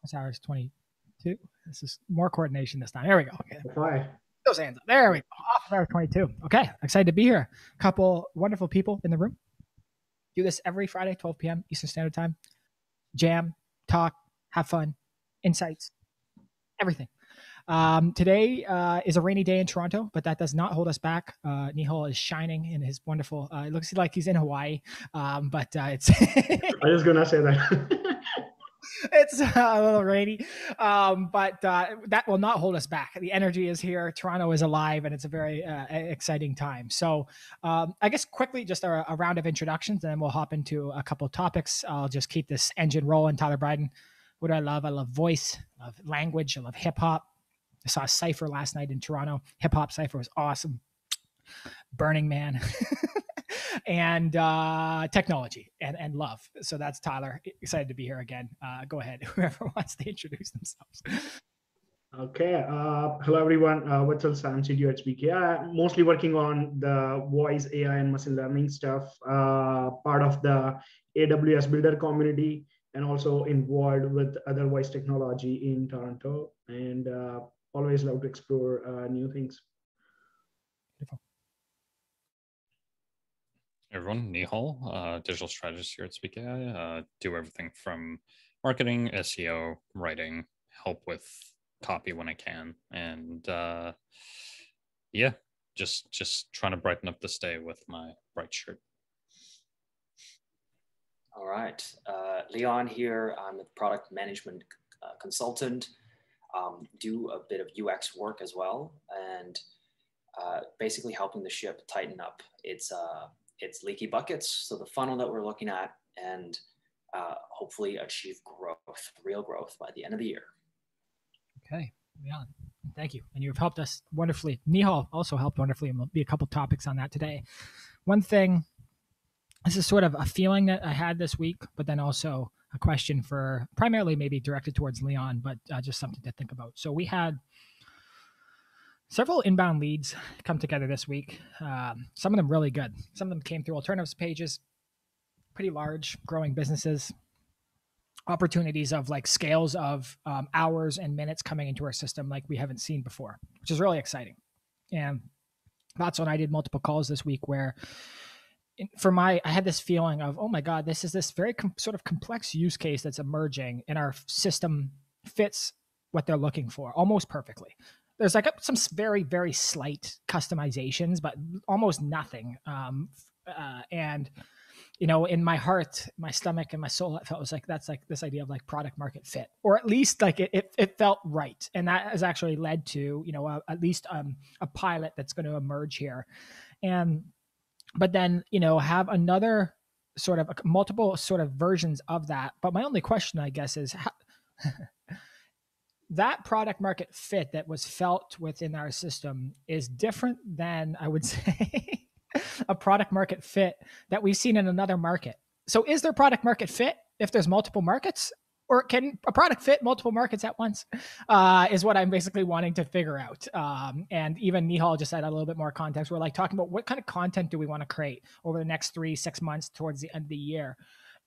office hours 22. This is more coordination this time. There we go. Okay. Why? Those hands up. There we go. Office hours 22. Okay. Excited to be here. A couple wonderful people in the room. Do this every Friday, 12 p.m. Eastern Standard Time. Jam, talk, have fun, insights, everything. Um, today uh, is a rainy day in Toronto, but that does not hold us back. Uh, Nihal is shining in his wonderful. Uh, it looks like he's in Hawaii, um, but uh, it's. I was gonna say that. it's a little rainy, um, but uh, that will not hold us back. The energy is here. Toronto is alive, and it's a very uh, exciting time. So, um, I guess quickly, just a, a, round of introductions, and then we'll hop into a couple topics. I'll just keep this engine rolling. Tyler Bryden, what do I love? I love voice, I love language, I love hip hop. I saw a cipher last night in Toronto. Hip hop cipher was awesome. Burning Man. and uh, technology and, and love. So that's Tyler. Excited to be here again. Uh, go ahead, whoever wants to introduce themselves. Okay. Uh, hello, everyone. Uh, Sam, CTO at AI. Mostly working on the voice AI and machine learning stuff, uh, part of the AWS Builder community, and also involved with other voice technology in Toronto. And uh, always love to explore uh, new things. Beautiful. Everyone, Nihal, uh, digital strategist here at Speak AI. Uh, do everything from marketing, SEO, writing, help with copy when I can, and uh, yeah, just just trying to brighten up this day with my bright shirt. All right, uh, Leon here. I'm a product management uh, consultant um, do a bit of UX work as well, and uh, basically helping the ship tighten up its uh, its leaky buckets. So the funnel that we're looking at, and uh, hopefully achieve growth, real growth by the end of the year. Okay, yeah, thank you, and you've helped us wonderfully. Nihal also helped wonderfully, and there'll be a couple topics on that today. One thing, this is sort of a feeling that I had this week, but then also a question for primarily maybe directed towards Leon, but uh, just something to think about. So we had several inbound leads come together this week. Um, some of them really good. Some of them came through alternatives pages, pretty large, growing businesses, opportunities of like scales of um, hours and minutes coming into our system like we haven't seen before, which is really exciting. And that's when I did multiple calls this week where for my i had this feeling of oh my god this is this very com- sort of complex use case that's emerging and our system fits what they're looking for almost perfectly there's like some very very slight customizations but almost nothing um, uh, and you know in my heart my stomach and my soul i felt was like that's like this idea of like product market fit or at least like it, it, it felt right and that has actually led to you know a, at least um, a pilot that's going to emerge here and but then you know have another sort of multiple sort of versions of that but my only question i guess is how, that product market fit that was felt within our system is different than i would say a product market fit that we've seen in another market so is there product market fit if there's multiple markets or can a product fit multiple markets at once? Uh, is what I'm basically wanting to figure out. Um, and even Nihal just add a little bit more context. We're like talking about what kind of content do we want to create over the next three, six months towards the end of the year.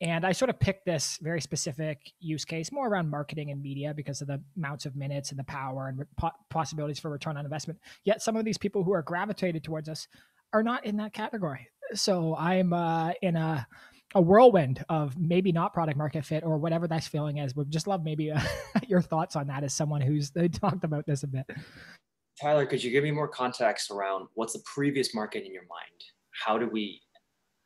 And I sort of picked this very specific use case more around marketing and media because of the amounts of minutes and the power and po- possibilities for return on investment. Yet some of these people who are gravitated towards us are not in that category. So I'm uh, in a a whirlwind of maybe not product market fit or whatever that feeling is. Would just love maybe uh, your thoughts on that as someone who's talked about this a bit. Tyler, could you give me more context around what's the previous market in your mind? How do we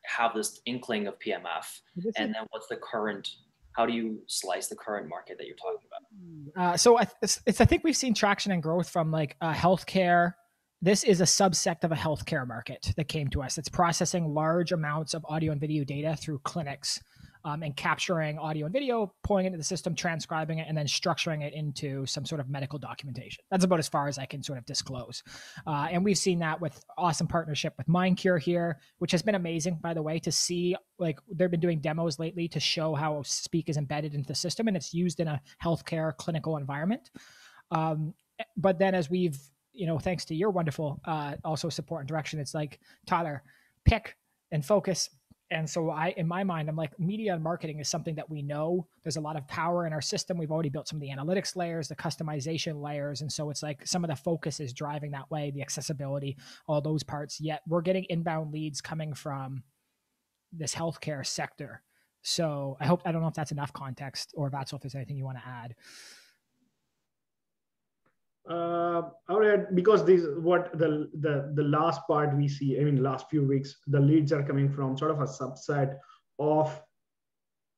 have this inkling of PMF? And then what's the current how do you slice the current market that you're talking about? Uh, so it's, it's, I think we've seen traction and growth from like uh, healthcare, this is a subsect of a healthcare market that came to us. It's processing large amounts of audio and video data through clinics um, and capturing audio and video, pulling it into the system, transcribing it, and then structuring it into some sort of medical documentation. That's about as far as I can sort of disclose. Uh, and we've seen that with awesome partnership with MindCure here, which has been amazing, by the way, to see like they've been doing demos lately to show how Speak is embedded into the system and it's used in a healthcare clinical environment. Um, but then as we've you know, thanks to your wonderful uh, also support and direction, it's like Tyler, pick and focus and so I, in my mind, I'm like, media and marketing is something that we know. There's a lot of power in our system. We've already built some of the analytics layers, the customization layers, and so it's like some of the focus is driving that way, the accessibility, all those parts. Yet we're getting inbound leads coming from this healthcare sector. So I hope I don't know if that's enough context, or Vatsal, if there's anything you want to add. Uh, I would add because this what the the the last part we see. I mean, last few weeks, the leads are coming from sort of a subset of,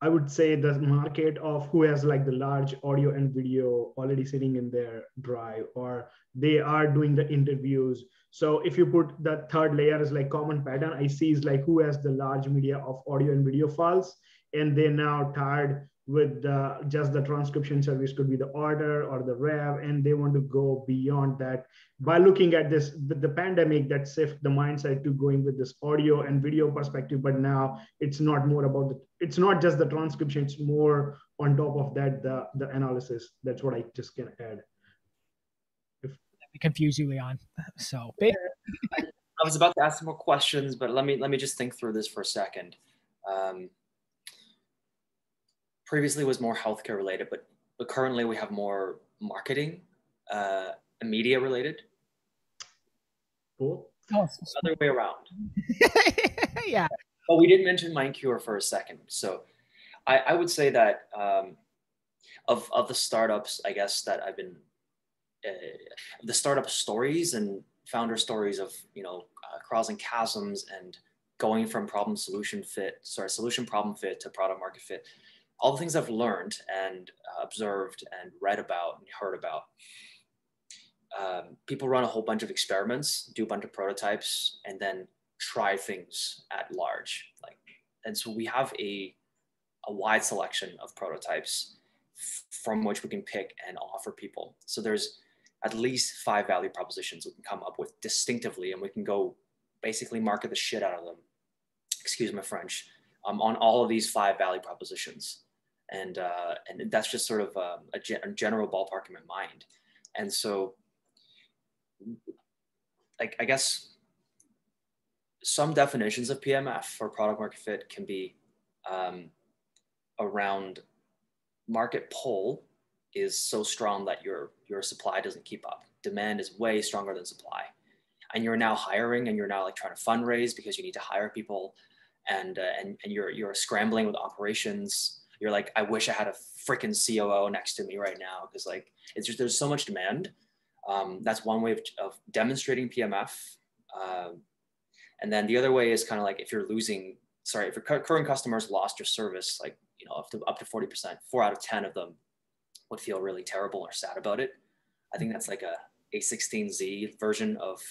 I would say, the market of who has like the large audio and video already sitting in their drive, or they are doing the interviews. So if you put the third layer is like common pattern, I see is like who has the large media of audio and video files, and they're now tired with the, just the transcription service could be the Otter or the rev and they want to go beyond that. By looking at this with the pandemic that shift the mindset to going with this audio and video perspective but now it's not more about the it's not just the transcription it's more on top of that the the analysis. That's what i just can add. If confuse you leon. So i was about to ask some more questions but let me let me just think through this for a second. Um, previously was more healthcare related, but but currently we have more marketing uh, and media related. Cool. Oh, Other way around. yeah. But we didn't mention MindCure for a second. So I, I would say that um, of, of the startups, I guess, that I've been, uh, the startup stories and founder stories of, you know, uh, crossing chasms and going from problem solution fit, sorry, solution problem fit to product market fit all the things I've learned and uh, observed and read about and heard about. Um, people run a whole bunch of experiments, do a bunch of prototypes, and then try things at large. Like, and so we have a a wide selection of prototypes from which we can pick and offer people. So there's at least five value propositions we can come up with distinctively, and we can go basically market the shit out of them. Excuse my French. Um, on all of these five value propositions and uh, and that's just sort of um, a, a, general ballpark in my mind. And so, like I guess some definitions of PMF or product market fit can be um, around market pull is so strong that your your supply doesn't keep up. Demand is way stronger than supply, and you're now hiring and you're now like trying to fundraise because you need to hire people, and uh, and and you're you're scrambling with operations you're like, I wish I had a freaking COO next to me right now because like it's just there's so much demand. Um, that's one way of, of demonstrating PMF. Um, and then the other way is kind of like if you're losing, sorry, if your current customers lost your service, like you know up to up to forty percent, four out of ten of them would feel really terrible or sad about it. I think that's like a A16Z version of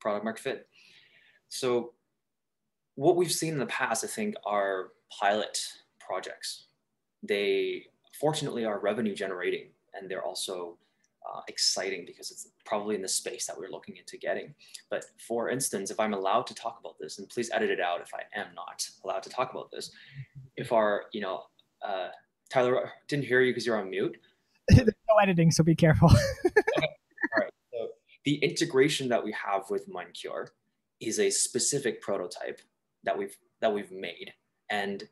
product market fit. So what we've seen in the past, I think, are pilot projects they fortunately are revenue generating and they're also uh, exciting because it's probably in the space that we're looking into getting. But for instance, if I'm allowed to talk about this, and please edit it out if I am not allowed to talk about this, if our, you know, uh, Tyler didn't hear you because you're on mute. There's no editing, so be careful. okay. All right. So the integration that we have with MindCure is a specific prototype that we've that we've made, and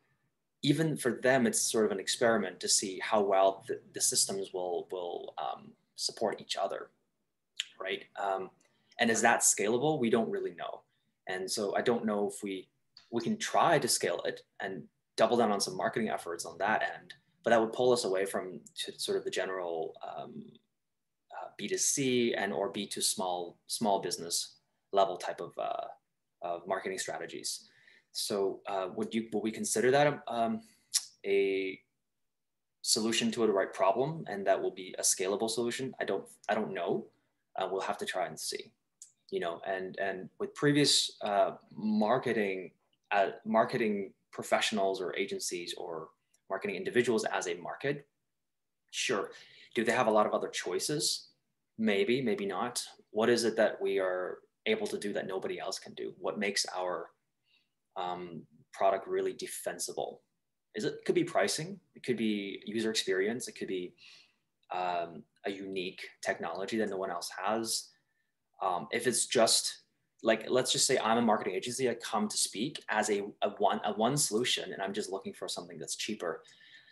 even for them, it's sort of an experiment to see how well the, the systems will will um, support each other, right? Um, and is that scalable? We don't really know, and so I don't know if we we can try to scale it and double down on some marketing efforts on that end, but that would pull us away from sort of the general um, uh, B2C and or B2 small small business level type of, uh, of marketing strategies. So uh, would you would we consider that um, a solution to a right problem, and that will be a scalable solution? I don't I don't know. Uh, we'll have to try and see. You know, and and with previous uh, marketing uh, marketing professionals or agencies or marketing individuals as a market, sure. Do they have a lot of other choices? Maybe, maybe not. What is it that we are able to do that nobody else can do? What makes our um, product really defensible? Is it, could be pricing, it could be user experience, it could be um, a unique technology that no one else has. Um, if it's just like let's just say I'm a marketing agency. I come to speak as a, a one a one solution, and I'm just looking for something that's cheaper.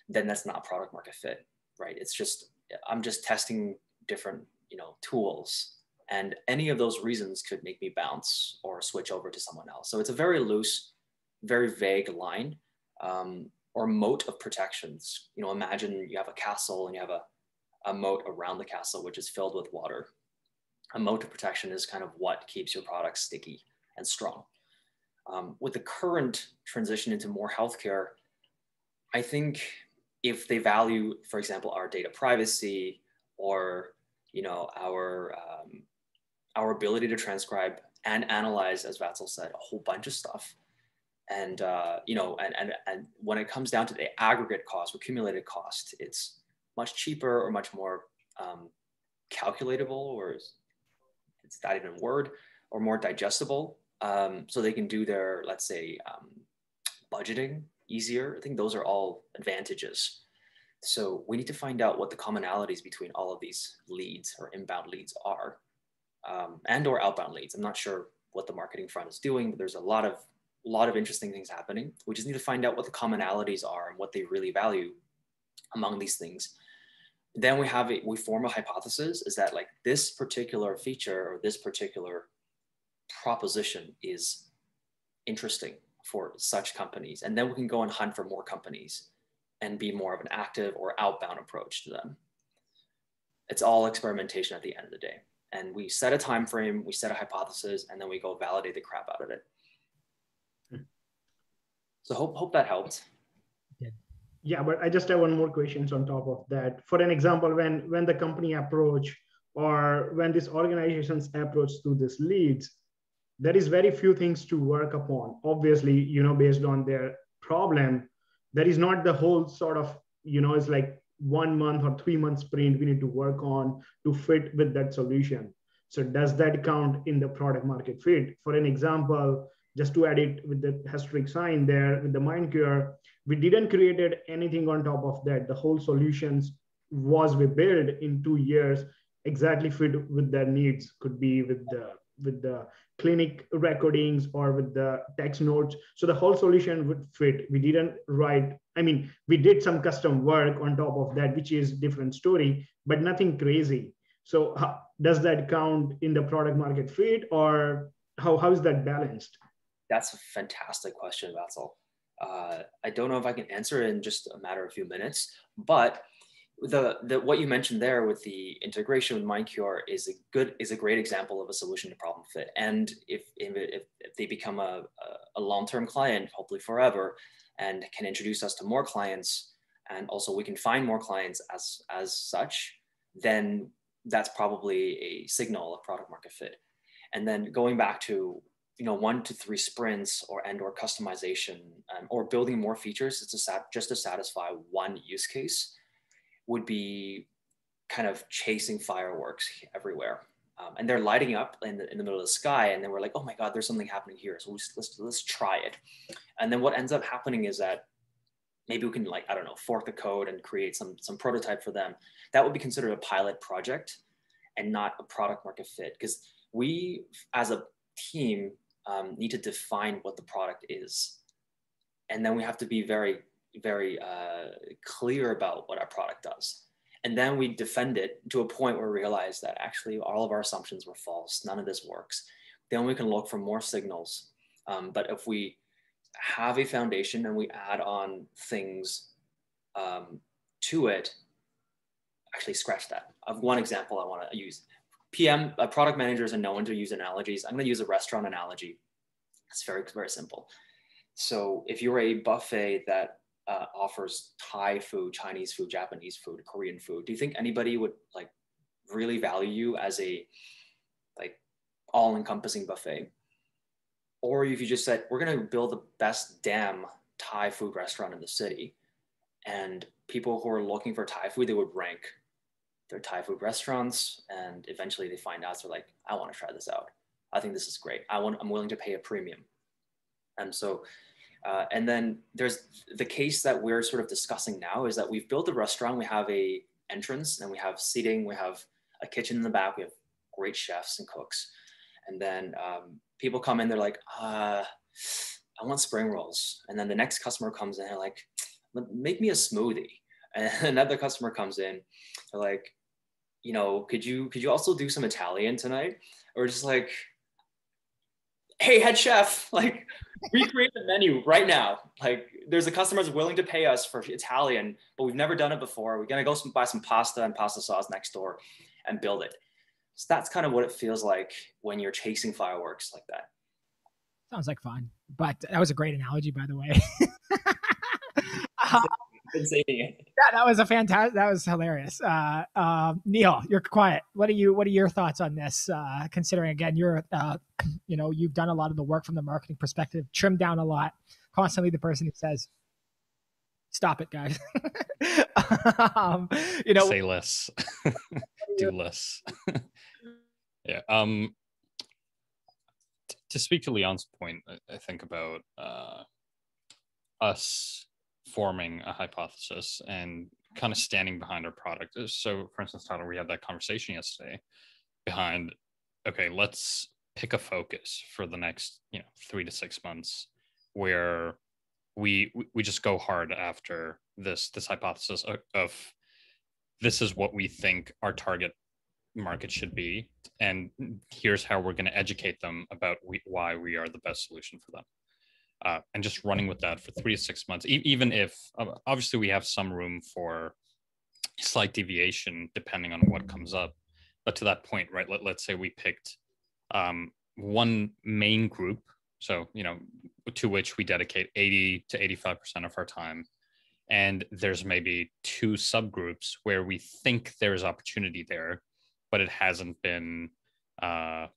Then that's not product market fit, right? It's just I'm just testing different you know tools, and any of those reasons could make me bounce or switch over to someone else. So it's a very loose, very vague line. Um, or moat of protections. You know, imagine you have a castle and you have a, a moat around the castle, which is filled with water. A moat of protection is kind of what keeps your product sticky and strong. Um, with the current transition into more healthcare, I think if they value, for example, our data privacy or you know our um, our ability to transcribe and analyze, as Vatsal said, a whole bunch of stuff, and uh, you know, and, and and when it comes down to the aggregate cost, or accumulated cost, it's much cheaper or much more um, calculatable, or it's that even word, or more digestible. Um, so they can do their, let's say, um, budgeting easier. I think those are all advantages. So we need to find out what the commonalities between all of these leads or inbound leads are, um, and or outbound leads. I'm not sure what the marketing front is doing, but there's a lot of a lot of interesting things happening. We just need to find out what the commonalities are and what they really value among these things. Then we have a, we form a hypothesis is that like this particular feature or this particular proposition is interesting for such companies. And then we can go and hunt for more companies and be more of an active or outbound approach to them. It's all experimentation at the end of the day. And we set a time frame, we set a hypothesis, and then we go validate the crap out of it. So hope hope that helped. Yeah, but I just have one more questions on top of that. For an example, when when the company approach or when these organizations approach to this leads, there is very few things to work upon. Obviously, you know, based on their problem, there is not the whole sort of, you know, it's like one month or three month sprint we need to work on to fit with that solution. So does that count in the product market fit? For an example, just to add it with the asterisk sign there with the MindCure we didn't created anything on top of that. The whole solutions was we built in two years exactly fit with their needs. Could be with the with the clinic recordings or with the text notes. So the whole solution would fit. We didn't write, I mean, we did some custom work on top of that, which is different story, but nothing crazy. So how, does that count in the product market fit or how, how is that balanced? That's a fantastic question, Vatsal. Uh, I don't know if I can answer it in just a matter of a few minutes, but the, the what you mentioned there with the integration with MindCure is a good is a great example of a solution to problem fit. And if if, if they become a, a long-term client, hopefully forever, and can introduce us to more clients, and also we can find more clients as as such, then that's probably a signal of product market fit. And then going back to you know one to three sprints or and or customization um, or building more features to sat- just to satisfy one use case would be kind of chasing fireworks everywhere. Um, and they're lighting up in the, in the middle of the sky and then we're like oh my god there's something happening here. So let's, let's let's try it. And then what ends up happening is that maybe we can like i don't know fork the code and create some some prototype for them. That would be considered a pilot project and not a product market fit because we as a team um, need to define what the product is. And then we have to be very, very uh, clear about what our product does. And then we defend it to a point where we realize that actually all of our assumptions were false. None of this works. Then we can look for more signals. Um, but if we have a foundation and we add on things um, to it, actually scratch that. I've one example I want to use. PM uh, product managers are known to use analogies. I'm going to use a restaurant analogy. It's very very simple. So if you're a buffet that uh, offers Thai food, Chinese food, Japanese food, Korean food, do you think anybody would like really value you as a like all-encompassing buffet? Or if you just said we're going to build the best damn Thai food restaurant in the city, and people who are looking for Thai food, they would rank their Thai food restaurants, and eventually they find out, so like, I want to try this out. I think this is great. I want, I'm willing to pay a premium. And so, uh, and then there's the case that we're sort of discussing now is that we've built a restaurant. We have a entrance and we have seating. We have a kitchen in the back. We have great chefs and cooks. And then um, people come in, they're like, uh, I want spring rolls. And then the next customer comes in, they're like, make me a smoothie. And another customer comes in, they're like, you know, could you could you also do some Italian tonight? Or just like, hey, head chef, like recreate the menu right now. Like there's a customer that's willing to pay us for Italian, but we've never done it before. We're gonna go some, buy some pasta and pasta sauce next door and build it. So that's kind of what it feels like when you're chasing fireworks like that. Sounds like fun. But that was a great analogy, by the way. Um, uh, yeah, that was a fantastic. That was hilarious. Uh, uh, Nihal, you're quiet. What are you? What are your thoughts on this? Uh, considering again, you're, uh, you know, you've done a lot of the work from the marketing perspective, trimmed down a lot. Constantly, the person who says, "Stop it, guys." um, you know, say less, do less. yeah. Um. T- to speak to Leon's point, I, I think about uh, us forming a hypothesis and kind of standing behind our product. Uh, so, for instance, Tyler, we had that conversation yesterday behind, okay, let's pick a focus for the next, you know, three to six months where we we just go hard after this this hypothesis of, of this is what we think our target market should be and here's how we're going to educate them about we, why we are the best solution for them uh, and just running with that for three to six months, e- even if uh, obviously we have some room for slight deviation depending on what comes up. But to that point, right, let, let's say we picked um, one main group, so, you know, to which we dedicate 80 to 85% of our time. And there's maybe two subgroups where we think there's opportunity there, but it hasn't been uh,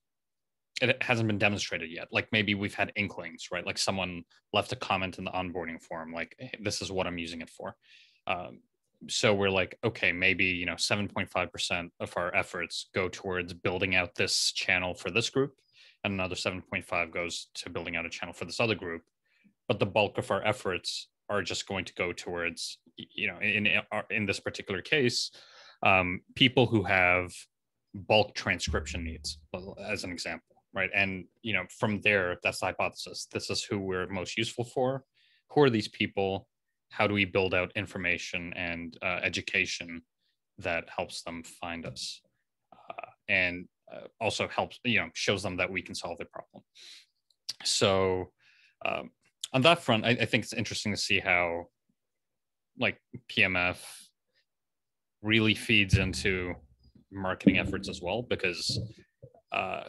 it hasn't been demonstrated yet. Like maybe we've had inklings, right? Like someone left a comment in the onboarding form, like hey, this is what I'm using it for. Um, so we're like, okay, maybe you know, 7.5% of our efforts go towards building out this channel for this group, and another 7.5 goes to building out a channel for this other group. But the bulk of our efforts are just going to go towards, you know, in in, in this particular case, um, people who have bulk transcription needs, as an example right? And you know, from there, that's the hypothesis. This is who we're most useful for. Who are these people? How do we build out information and uh, education that helps them find us, uh, and uh, also helps you know shows them that we can solve their problem. So um, on that front, I, I think it's interesting to see how like PMF really feeds into marketing efforts as well because uh,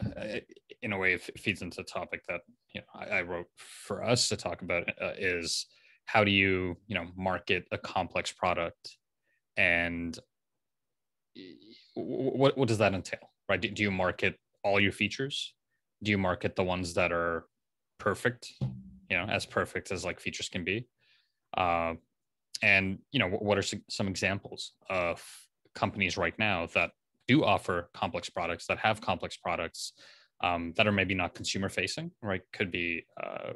in a way it feeds into the topic that you know I, I wrote for us to talk about uh, is how do you you know market a complex product? And what what does that entail right? Do, do you market all your features? Do you market the ones that are perfect you know as perfect as like features can be? Uh, and you know what are some examples of companies right now that do offer complex products that have complex products um, that are maybe not consumer facing, right? Could be, uh,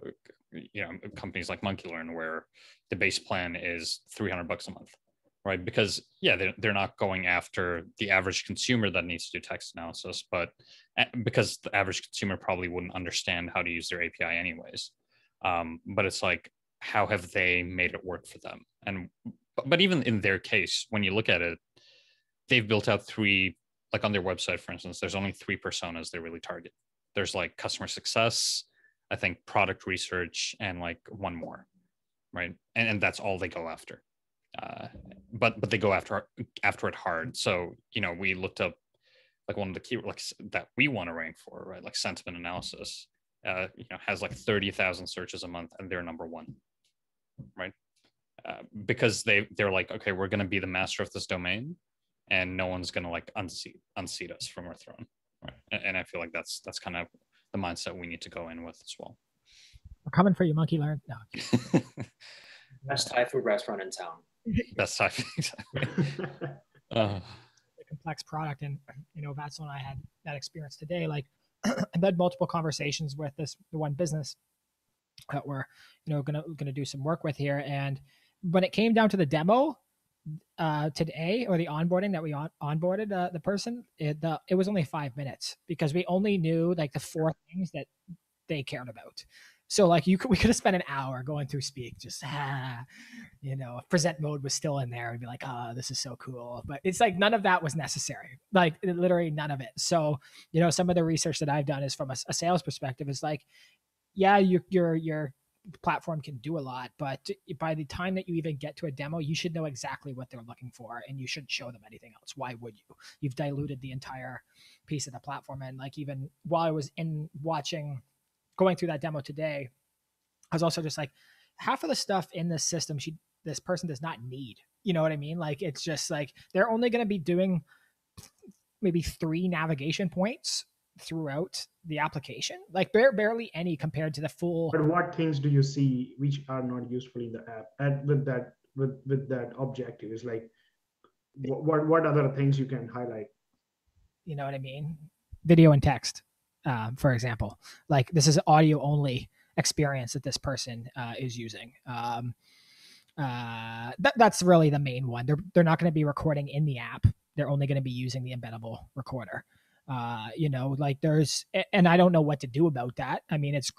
you know, companies like Monkeylearn where the base plan is 300 bucks a month, right? Because yeah, they're, they're not going after the average consumer that needs to do text analysis, but eh, because the average consumer probably wouldn't understand how to use their API anyways. Um, but it's like, how have they made it work for them? And but even in their case, when you look at it, they've built out three like on their website, for instance, there's only three personas they really target. There's like customer success, I think product research, and like one more, right? And, and that's all they go after. Uh, but but they go after after it hard. So you know, we looked up like one of the key like that we want to rank for, right? Like sentiment analysis, uh, you know, has like thirty thousand searches a month, and they're number one, right? Uh, because they they're like, okay, we're going to be the master of this domain, and no one's gonna like unseat unseat us from our throne. Right. And, and i feel like that's that's kind of the mindset we need to go in with as well. We're coming for you Monkeylearn no best thai food restaurant in town. Best thai food uh, complex product and you know that's when i had that experience today. Like i've had multiple conversations with this the one business that we're you know gonna gonna do some work with here and when it came down to the demo uh, today or the onboarding that we on- onboarded uh, the person, it, the, it was only five minutes because we only knew like the four things that they cared about. So like you could, we could have spent an hour going through Speak, just ah, you know, present mode was still in there, and be like, oh, this is so cool. But it's like none of that was necessary, like literally none of it. So you know, some of the research that I've done is from a, a sales perspective. Is like, yeah, your your your platform can do a lot, but by the time that you even get to a demo, you should know exactly what they're looking for, and you shouldn't show them anything else. Why would you? You've diluted the entire piece of the platform, and like even while I was in watching going through that demo today, I was also just like, half of the stuff in this system, she this person does not need. You know what I mean? Like it's just like they're only going to be doing maybe three navigation points throughout the application, like bare, barely any compared to the full. But what things do you see which are not useful in the app? And with that, with with that objective, is like, what what other things you can highlight? You know what I mean? Video and text um, for example. Like this is audio only experience that this person uh, is using. Um, uh, that, that's really the main one. They're they're not going to be recording in the app. They're only going to be using the embeddable recorder uh, you know, like there's, and I don't know what to do about that. I mean, it's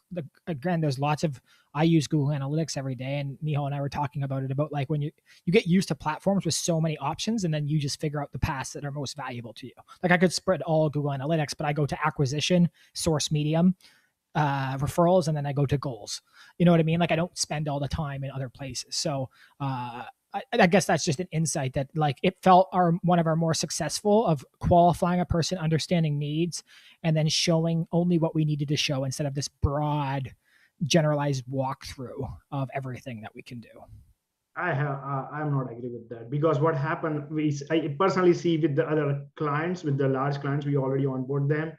again, there's lots of, I use Google Analytics every day, and Nihal and I were talking about it about like when you you get used to platforms with so many options, and then you just figure out the paths that are most valuable to you. Like I could spread all Google Analytics, but I go to acquisition, source medium, uh, referrals, and then I go to goals. You know what I mean? Like I don't spend all the time in other places. So uh, I, I, guess that's just an insight that like it felt our one of our more successful of qualifying a person, understanding needs, and then showing only what we needed to show instead of this broad, generalized walkthrough of everything that we can do. I have uh, I'm not agree with that because what happened we I personally see with the other clients with the large clients we already onboard them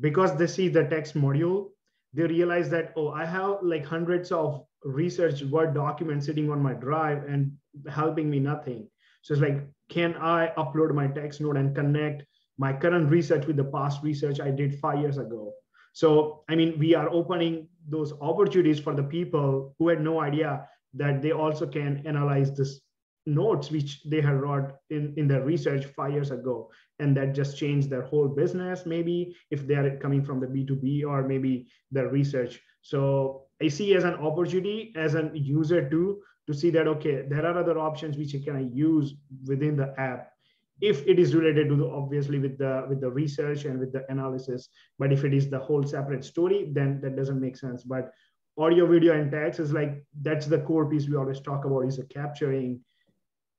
because they see the text module they realize that oh I have like hundreds of research word document sitting on my drive and helping me nothing. So it's like can i upload my text note and connect my current research with the past research i did five years ago? So i mean we are opening those opportunities for the people who had no idea that they also can analyze this notes which they had wrote in, in their research five years ago. And that just changed their whole business maybe if they are coming from the b2b or maybe their research. So I see as an opportunity as an user too to see that okay, there are other options which you can use within the app if it is related to the, obviously with the with the research and with the analysis. But if it is the whole separate story then that doesn't make sense. But audio video and text is like that's the core piece we always talk about is a capturing.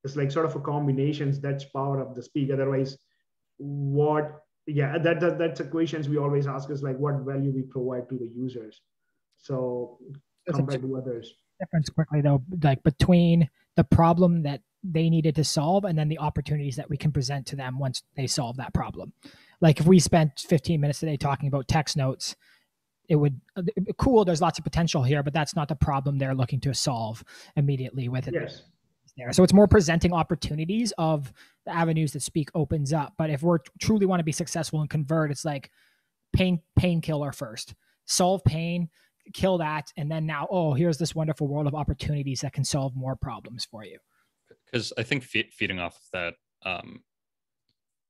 It's like sort of a combinations that's power of the speak. Otherwise what yeah that, that that's equations we always ask is like what value we provide to the users so compared to others. Difference quickly though, like between the problem that they needed to solve and then the opportunities that we can present to them once they solve that problem. Like if we spent 15 minutes today talking about text notes, it would cool. There's lots of potential here, but that's not the problem they're looking to solve immediately with it. Yes. There. So it's more presenting opportunities of the avenues that Speak opens up. But if we're truly want to be successful and convert, it's like pain painkiller first. Solve pain, kill that and then now oh here's this wonderful world of opportunities that can solve more problems for you. Because i think fe- feeding off of that um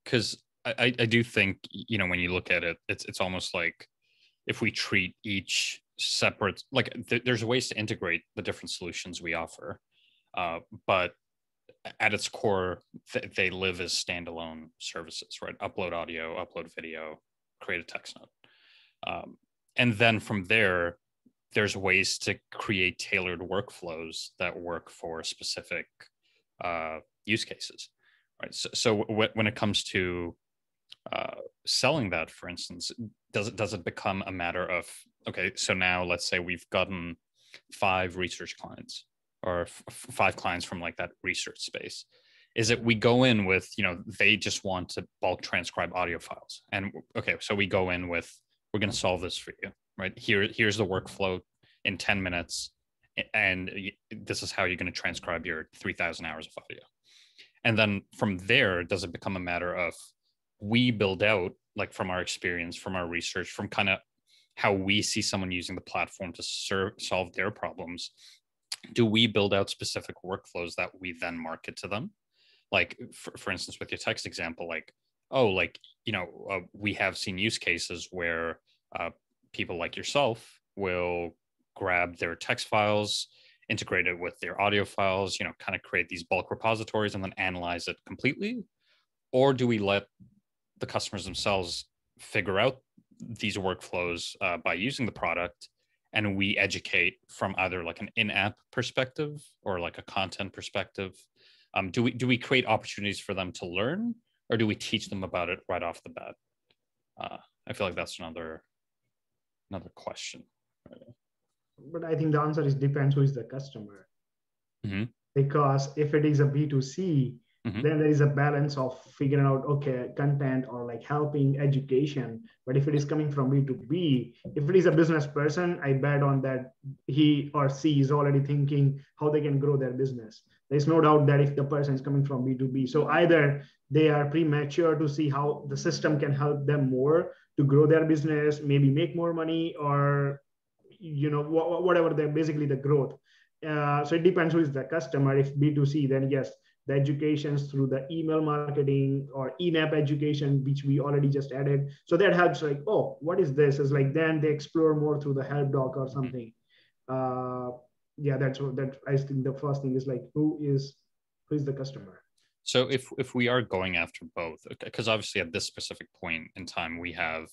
because I, I do think you know when you look at it it's it's almost like if we treat each separate like th- there's ways to integrate the different solutions we offer uh, but at its core th- they live as standalone services right? Upload audio upload video create a text note. Um, and then from there there's ways to create tailored workflows that work for specific uh, use cases right? So, so w- when it comes to uh, selling that for instance does it does it become a matter of okay so now let's say we've gotten five research clients or f- five clients from like that research space. Is it we go in with you know they just want to bulk transcribe audio files. And okay so we go in with we're going to solve this for you right? Here here's the workflow in 10 minutes and this is how you're going to transcribe your 3000 hours of audio. And then from there does it become a matter of we build out like from our experience from our research from kind of how we see someone using the platform to serve, solve their problems? Do we build out specific workflows that we then market to them? Like for, for instance with your text example like oh like you know uh, we have seen use cases where uh, people like yourself will grab their text files, integrate it with their audio files, you know, kind of create these bulk repositories and then analyze it completely? Or do we let the customers themselves figure out these workflows uh, by using the product and we educate from either like an in-app perspective or like a content perspective um, do we do we create opportunities for them to learn or do we teach them about it right off the bat uh, i feel like that's another another question but i think the answer is depends who is the customer mm-hmm. because if it is a b2c Mhm. then there is a balance of figuring out okay content or like helping education but if it is coming from b2b if it is a business person i bet on that he or she is already thinking how they can grow their business there's no doubt that if the person is coming from b2b so either they are premature to see how the system can help them more to grow their business maybe make more money or you know wh- whatever they're basically the growth. Uh, so it depends who is the customer. If b2c then yes the educations through the email marketing or in-app education which we already just added. So that helps like oh what is this? Is like then they explore more through the help doc or something. Uh, yeah that's what that i think the first thing is like who is who is the customer? So if if we are going after both because obviously at this specific point in time we have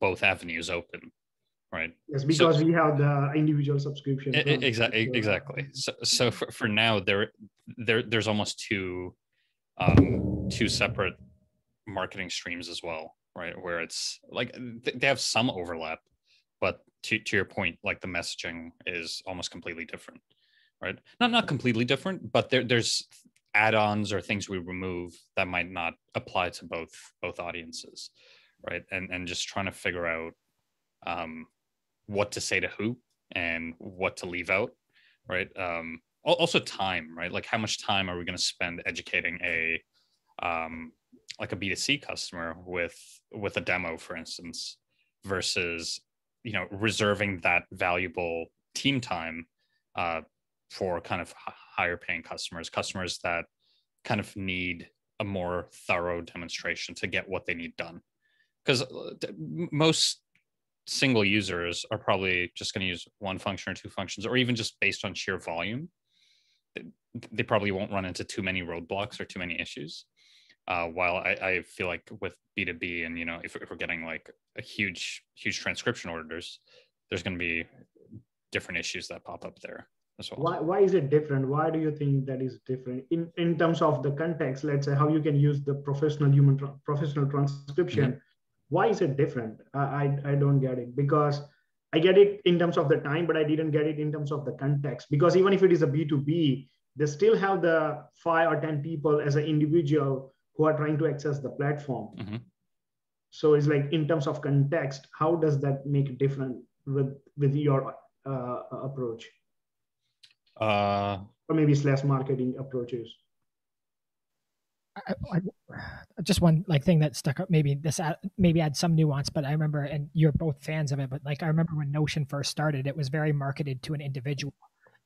both avenues open right? Yes because so, we have the individual subscription exactly exactly. So, so for, for now there there there's almost two um two separate marketing streams as well right? Where it's like they have some overlap but to, to your point like the messaging is almost completely different right? Not not completely different but there, there's add-ons or things we remove that might not apply to both both audiences right? And and just trying to figure out um what to say to who and what to leave out right? Um also time right? Like how much time are we going to spend educating a um like a b2c customer with with a demo for instance versus you know reserving that valuable team time uh for kind of higher paying customers customers that kind of need a more thorough demonstration to get what they need done because uh, most single users are probably just going to use one function or two functions, or even just based on sheer volume, they probably won't run into too many roadblocks or too many issues. Uh, while I, I, feel like with B2B and, you know, if, if we're getting like a huge, huge transcription orders, there's going to be different issues that pop up there as well. Why, why is it different? Why do you think that is different in, in terms of the context? Let's say how you can use the professional human, professional transcription mm-hmm why is it different I, I, I don't get it because i get it in terms of the time but i didn't get it in terms of the context because even if it is a b2b they still have the five or ten people as an individual who are trying to access the platform mm-hmm. so it's like in terms of context how does that make it different with with your uh, approach uh, or maybe slash marketing approaches I, I, just one like thing that stuck up. Maybe this maybe add some nuance, but I remember, and you're both fans of it. But like I remember when Notion first started, it was very marketed to an individual.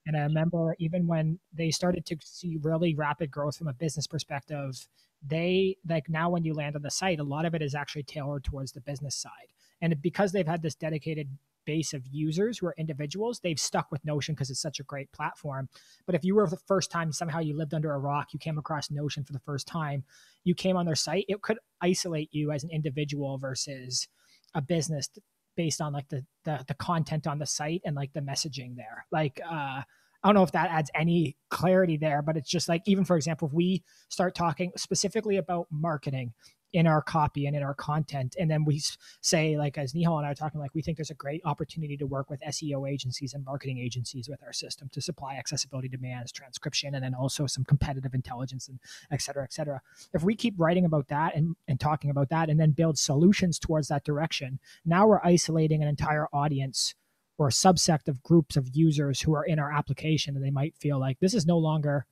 And I remember even when they started to see really rapid growth from a business perspective, they like now when you land on the site, a lot of it is actually tailored towards the business side. And because they've had this dedicated base of users who are individuals, they've stuck with Notion because it's such a great platform. But if you were the first time somehow you lived under a rock, you came across Notion for the first time, you came on their site, it could isolate you as an individual versus a business based on like the the, the content on the site and like the messaging there. Like uh I don't know if that adds any clarity there, but it's just like, even for example, if we start talking specifically about marketing in our copy and in our content. And then we say, like as Nihal and I are talking, like we think there's a great opportunity to work with SEO agencies and marketing agencies with our system to supply accessibility demands, transcription, and then also some competitive intelligence and et cetera, et cetera. If we keep writing about that and, and talking about that and then build solutions towards that direction, now we're isolating an entire audience or a subset of groups of users who are in our application and they might feel like this is no longer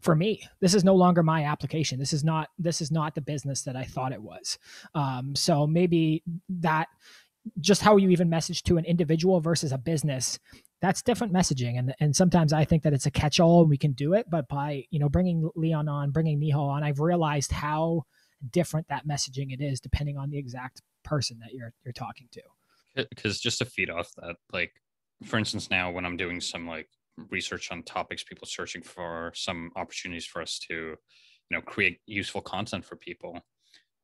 for me. This is no longer my application. This is not this is not the business that i thought it was. Um, so maybe that just how you even message to an individual versus a business that's different messaging. And and sometimes i think that it's a catch-all and we can do it but by you know bringing leon on bringing nihal on i've realized how different that messaging it is depending on the exact person that you're you're talking to because just to feed off that, like for instance, now when I'm doing some like research on topics, people searching for some opportunities for us to, you know, create useful content for people.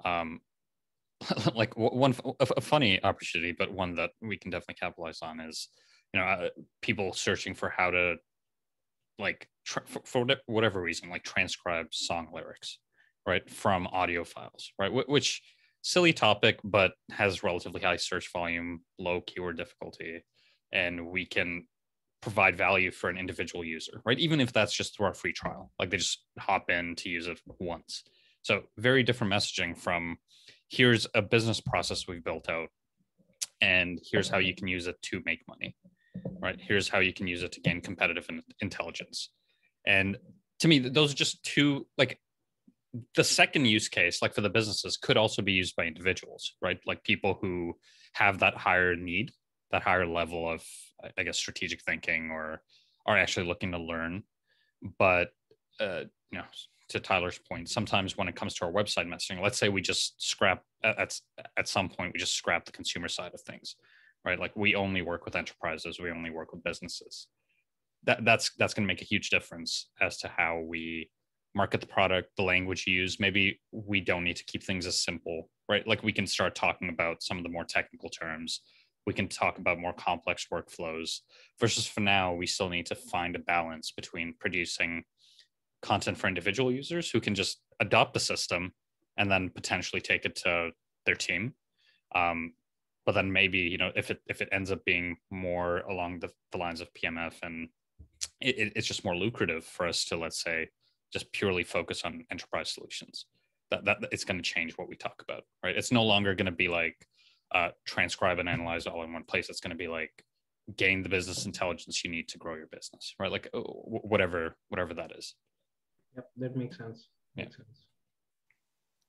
Um, like one a funny opportunity, but one that we can definitely capitalize on is, you know, uh, people searching for how to, like, tra- for, for whatever reason, like transcribe song lyrics, right, from audio files, right, which silly topic, but has relatively high search volume, low keyword difficulty, and we can provide value for an individual user, right? Even if that's just through our free trial, like they just hop in to use it once. So very different messaging from here's a business process we've built out, and here's how you can use it to make money, right? Here's how you can use it to gain competitive intelligence. And to me, those are just two like the second use case, like for the businesses, could also be used by individuals, right? Like people who have that higher need, that higher level of, I guess, strategic thinking, or are actually looking to learn. But uh, you know, to Tyler's point, sometimes when it comes to our website messaging, let's say we just scrap at at some point we just scrap the consumer side of things, right? Like we only work with enterprises, we only work with businesses. That that's that's going to make a huge difference as to how we market the product, the language you use. Maybe we don't need to keep things as simple, right? Like we can start talking about some of the more technical terms. We can talk about more complex workflows versus for now, we still need to find a balance between producing content for individual users who can just adopt the system and then potentially take it to their team. Um, but then maybe, you know, if it if it ends up being more along the, the lines of PMF and it, it's just more lucrative for us to let's say just purely focus on enterprise solutions. That, that it's going to change what we talk about, right? It's no longer going to be like uh, transcribe and analyze all in one place. It's going to be like gain the business intelligence you need to grow your business, right? Like whatever whatever that is. Yep, that makes sense. Yeah. Makes sense.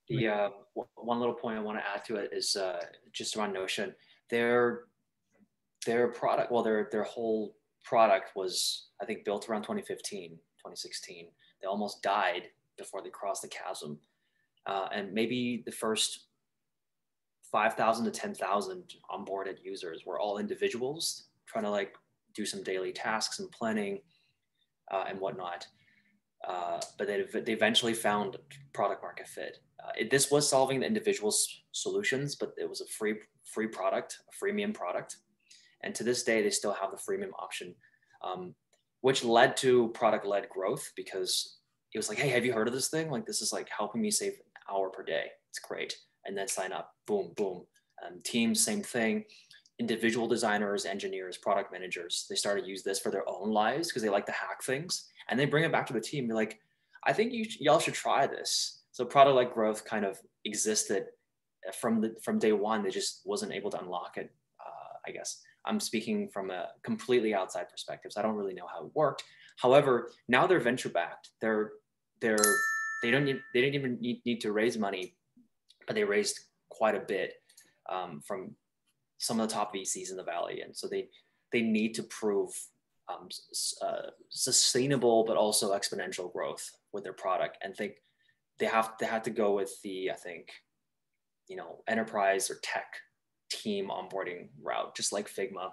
The uh, one little point I want to add to it is uh, just around Notion. Their their product, well, their their whole product was I think built around 2015, 2016 they almost died before they crossed the chasm. Uh, and maybe the first 5,000 to 10,000 onboarded users were all individuals trying to like do some daily tasks and planning uh, and whatnot. Uh, but they, they eventually found product market fit. Uh, it, this was solving the individual's solutions, but it was a free free product, a freemium product. And to this day, they still have the freemium option. Um, which led to product led growth because it was like, hey, have you heard of this thing? Like, this is like helping me save an hour per day. It's great. And then sign up, boom, boom. Um, teams, same thing. Individual designers, engineers, product managers, they started to use this for their own lives because they like to hack things. And they bring it back to the team. Like, I think you y'all should try this. So product like growth kind of existed from the from day one. They just wasn't able to unlock it, uh, I guess. I'm speaking from a completely outside perspective, so I don't really know how it worked. However, now they're venture backed. They're they're they don't need, they didn't even need, need to raise money, but they raised quite a bit um, from some of the top VCs in the valley, and so they they need to prove um, uh, sustainable but also exponential growth with their product, and think they have they have to go with the I think you know enterprise or tech team onboarding route, just like Figma,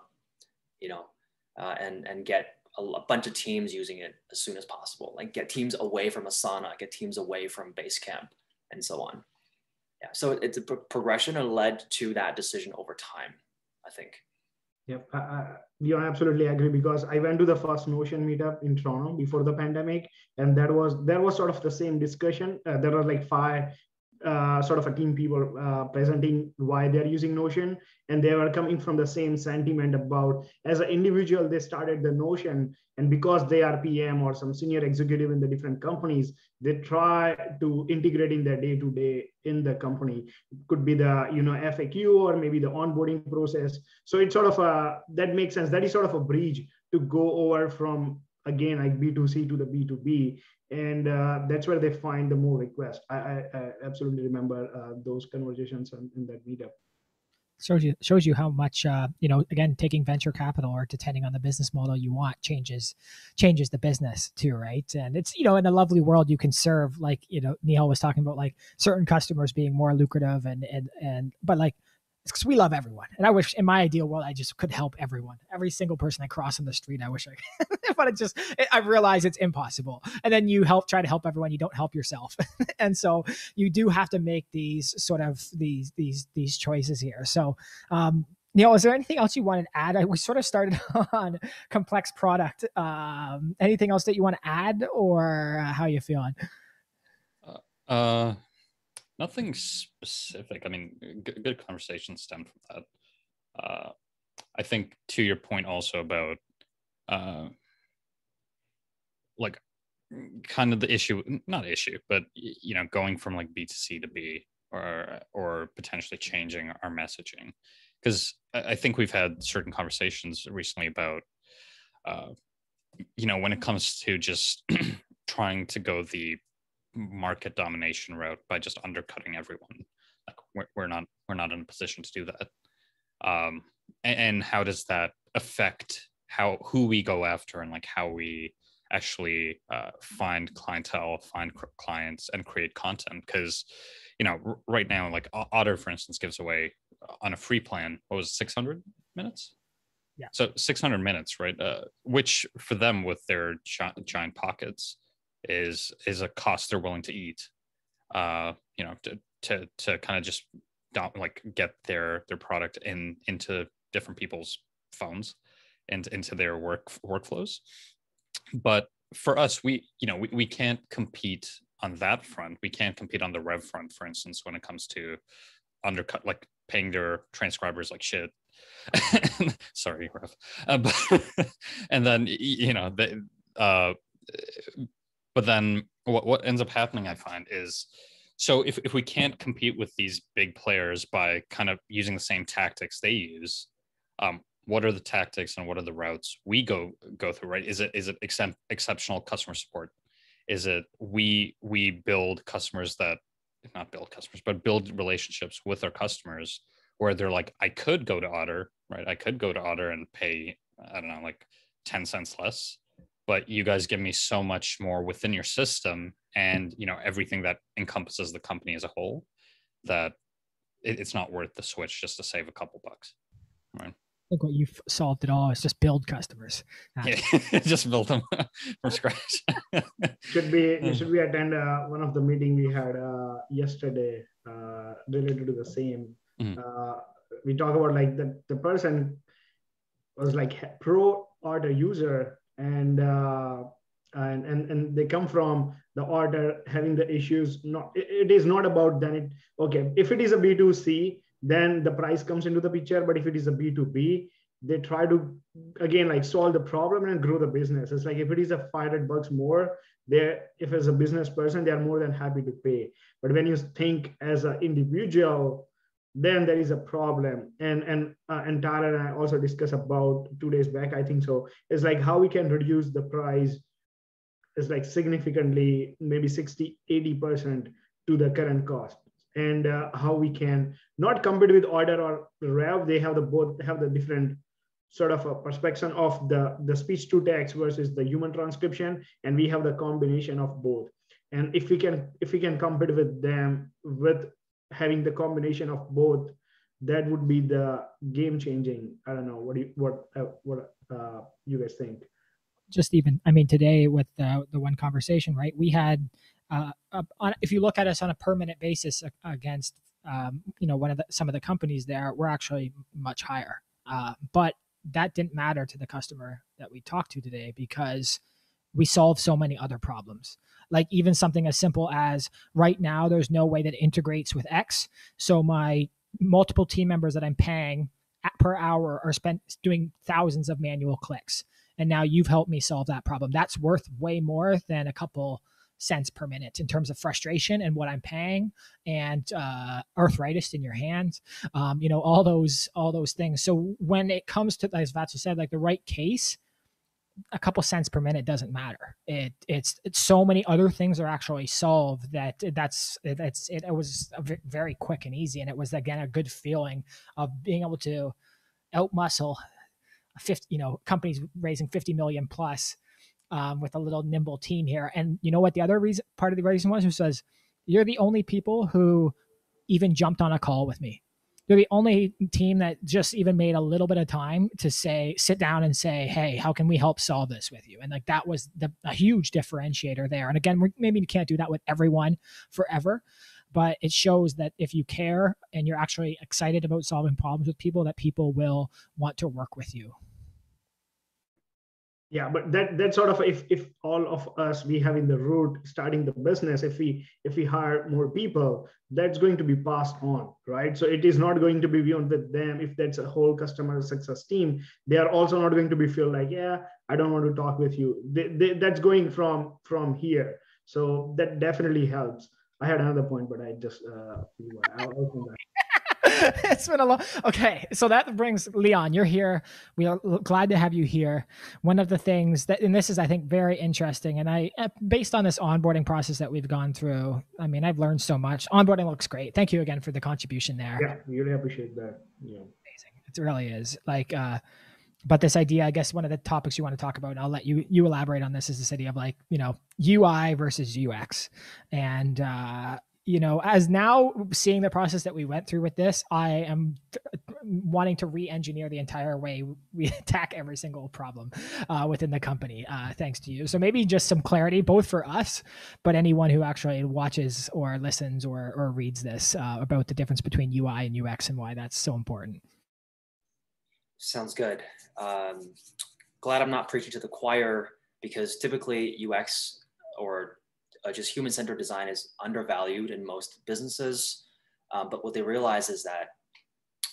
you know, uh, and and get a, a, bunch of teams using it as soon as possible. Like get teams away from Asana, get teams away from Basecamp, and so on. Yeah, so it's a pro- progression and led to that decision over time. I think. Yep, I, you absolutely agree because I went to the first Notion meetup in Toronto before the pandemic, and that was there was sort of the same discussion. Uh, there were like five uh, sort of a team people uh, presenting why they're using Notion, and they were coming from the same sentiment about as an individual they started the Notion, and because they are PM or some senior executive in the different companies, they try to integrate in their day to day in the company. It could be the you know FAQ or maybe the onboarding process. So it's sort of a that makes sense. That is sort of a bridge to go over from again like b2c to the b2b and uh, that's where they find the more requests. I, I, I absolutely remember uh, those conversations in, in, that meetup. Shows you shows you how much uh, you know again taking venture capital or depending on the business model you want changes changes the business too right? And it's you know in a lovely world you can serve like you know Nihal was talking about like certain customers being more lucrative and and and but like It's because we love everyone. And I wish in my ideal world, I just could help everyone. Every single person I cross on the street, I wish I could. but it just, I realize it's impossible. And then you help, try to help everyone. You don't help yourself. and so you do have to make these sort of these, these, these choices here. So, um, Nihal, is there anything else you wanted to add? I, we sort of started on complex product. Um, anything else that you want to add or uh, how you feeling? Uh, uh Nothing specific. I mean, good, good conversation stemmed from that. Uh, I think to your point also about uh, like kind of the issue, not issue, but you know, going from like B to C to B or or potentially changing our messaging. Because I think we've had certain conversations recently about uh, you know, when it comes to just trying to go the market domination route by just undercutting everyone. Like we're, we're not we're not in a position to do that. Um, and, and how does that affect how who we go after and like how we actually uh, find clientele, find clients, and create content? Because you know r- right now, like Otter, for instance, gives away uh, on a free plan what was 600 minutes. Yeah. So 600 minutes, right? Uh, which for them with their gi- giant pockets is is a cost they're willing to eat uh you know to to to kind of just don't like get their their product in into different people's phones and into their work workflows. But for us we you know we, we can't compete on that front. We can't compete on the rev front for instance when it comes to undercut like paying their transcribers like shit. Sorry rev. Uh, but, and then you know the uh but then what, what ends up happening i find is so if, if we can't compete with these big players by kind of using the same tactics they use um, what are the tactics and what are the routes we go go through right? Is it is it except, exceptional customer support? Is it we we build customers that not build customers but build relationships with our customers where they're like i could go to otter right? I could go to otter and pay i don't know like 10 cents less but you guys give me so much more within your system and you know everything that encompasses the company as a whole that it, it's not worth the switch just to save a couple bucks right I think what you've solved it all is just build customers. Yeah, just build them from scratch. should be you should be attend uh, one of the meeting we had uh, yesterday uh, related to the same. Mm-hmm. Uh, we talk about like the the person was like pro Otter user and uh, and, and and they come from the Otter having the issues not it, it is not about then it okay if it is a b2c then the price comes into the picture. But if it is a b2b they try to again like solve the problem and grow the business. It's like if it is a 500 bucks more they if as a business person they are more than happy to pay. But when you think as an individual then there is a problem. And and uh, and Tara and I also discussed about two days back I think so. It's like how we can reduce the price is like significantly maybe 60 80 percent to the current cost. And uh, how we can not compete with Otter or rev they have the both have the different sort of a perspective of the the speech to text versus the human transcription. And we have the combination of both. And if we can if we can compete with them with having the combination of both that would be the game changing. I don't know. What do you what uh, what uh, you guys think? Just even i mean today with the, the one conversation right? We had uh, on, if you look at us on a permanent basis against um, you know one of the, some of the companies there we're actually much higher. Uh, but that didn't matter to the customer that we talked to today because we solve so many other problems like even something as simple as right now there's no way that integrates with x. So my multiple team members that i'm paying per hour are spent doing thousands of manual clicks. And now you've helped me solve that problem. That's worth way more than a couple cents per minute in terms of frustration and what i'm paying and uh, arthritis in your hands um, you know all those all those things. So when it comes to as Vatsu said like the right case a couple cents per minute doesn't matter. It it's it's so many other things are actually solved that that's it's it, it was very quick and easy, and it was again a good feeling of being able to outmuscle fifty you know companies raising fifty million plus um, with a little nimble team here. And you know what the other reason part of the reason was who says you're the only people who even jumped on a call with me you're the only team that just even made a little bit of time to say sit down and say hey how can we help solve this with you? And like that was the a huge differentiator there. And again maybe you can't do that with everyone forever but it shows that if you care and you're actually excited about solving problems with people that people will want to work with you yeah but that that sort of if if all of us we have in the root starting the business if we if we hire more people that's going to be passed on right? So it is not going to be beyond with them. If that's a whole customer success team they are also not going to be feel like yeah i don't want to talk with you. They, they, that's going from from here. So that definitely helps. I had another point but i just uh I'll, it's been a long. Okay, so that brings Leon. You're here. We are glad to have you here. One of the things that, and this is, I think, very interesting. And I, uh, based on this onboarding process that we've gone through, I mean, I've learned so much. Onboarding looks great. Thank you again for the contribution there. Yeah, we really appreciate that. Yeah, amazing. It really is. Like, uh, but this idea, I guess, one of the topics you want to talk about, and I'll let you you elaborate on this, is this idea of like, you know, UI versus UX, and uh, you know, as now seeing the process that we went through with this, I am wanting to re-engineer the entire way we attack every single problem uh, within the company. Uh, thanks to you. So maybe just some clarity, both for us, but anyone who actually watches or listens or or reads this uh, about the difference between UI and UX and why that's so important. Sounds good. Um, glad I'm not preaching to the choir because typically UX or uh, just human centered design is undervalued in most businesses. Um, but what they realize is that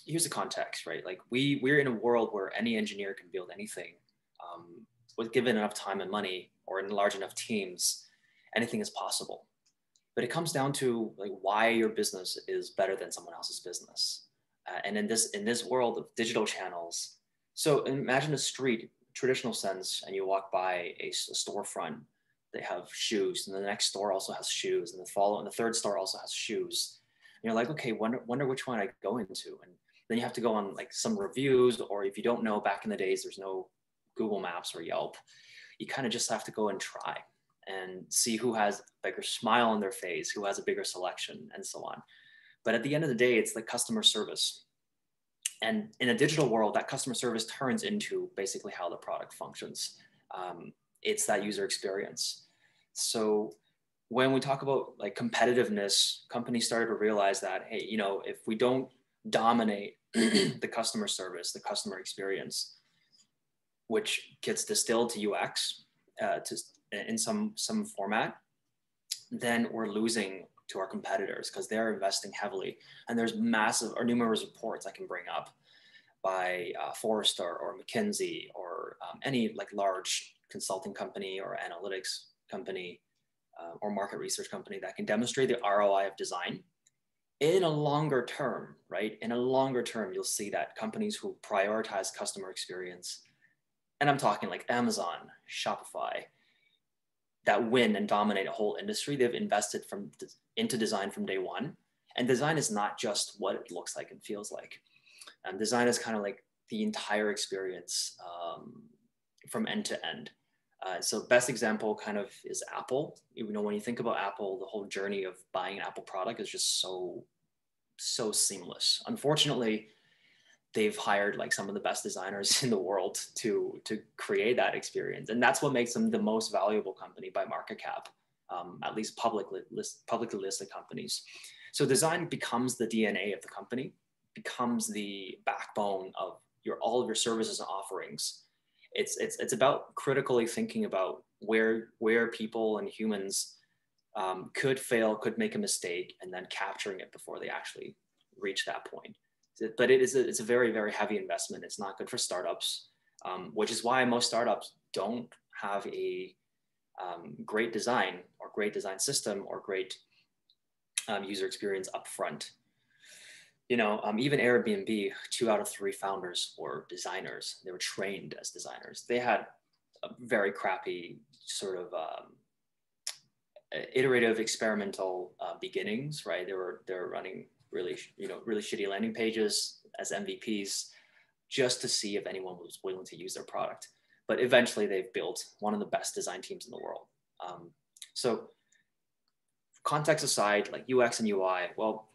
here's the context, right? Like we we're in a world where any engineer can build anything. Um, with given enough time and money or in large enough teams, anything is possible. But it comes down to like why your business is better than someone else's business. Uh, and in this in this world of digital channels, so imagine a street, traditional sense, and you walk by a, a storefront they have shoes and the next store also has shoes and the follow and the third store also has shoes. And you're like okay wonder, wonder which one i go into. And then you have to go on like some reviews or if you don't know back in the days there's no google maps or yelp. You kind of just have to go and try and see who has a bigger smile on their face who has a bigger selection and so on. But at the end of the day it's the customer service. And in a digital world that customer service turns into basically how the product functions. Um, it's that user experience. So when we talk about like competitiveness, companies started to realize that, hey, you know, if we don't dominate the customer service, the customer experience, which gets distilled to UX uh, to, in some, some format, then we're losing to our competitors because they're investing heavily. And there's massive or numerous reports I can bring up by uh, Forrester or McKinsey or um, any like large consulting company or analytics company uh, or market research company that can demonstrate the ROI of design in a longer term, right? In a longer term, you'll see that companies who prioritize customer experience, and I'm talking like Amazon, Shopify, that win and dominate a whole industry, they've invested from into design from day one. And design is not just what it looks like and feels like. And design is kind of like the entire experience um, from end to end. Uh, so best example kind of is Apple. You know, when you think about Apple, the whole journey of buying an Apple product is just so, so seamless. Unfortunately, they've hired like some of the best designers in the world to to create that experience, and that's what makes them the most valuable company by market cap, um, at least publicly list, publicly listed companies. So design becomes the DNA of the company, becomes the backbone of your all of your services and offerings it's it's it's about critically thinking about where where people and humans um, could fail, could make a mistake, and then capturing it before they actually reach that point. But it is a, it's a very very heavy investment. It's not good for startups, um, which is why most startups don't have a um, great design or great design system or great um, user experience up front you know, um, even Airbnb, two out of three founders were designers. They were trained as designers. They had a very crappy sort of um, iterative experimental uh, beginnings, right? They were they were running really you know really shitty landing pages as MVPs just to see if anyone was willing to use their product. But eventually, they've built one of the best design teams in the world. Um, so, context aside, like UX and UI, well,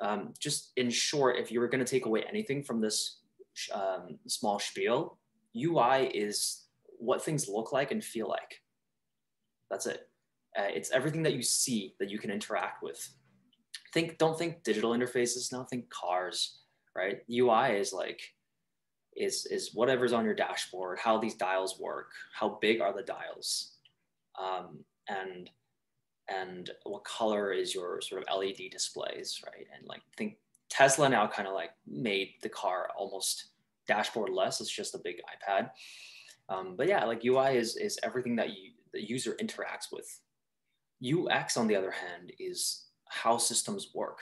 um, just in short, if you were going to take away anything from this um, small spiel, UI is what things look like and feel like. That's it. Uh, it's everything that you see that you can interact with. Think, don't think digital interfaces now. Think cars, right? UI is like is is whatever's on your dashboard, how these dials work, how big are the dials, um, and and what color is your sort of LED displays, right? And like think Tesla now kind of like made the car almost dashboard less. It's just a big iPad. Um, but yeah, like UI is is everything that you the user interacts with. UX, on the other hand, is how systems work.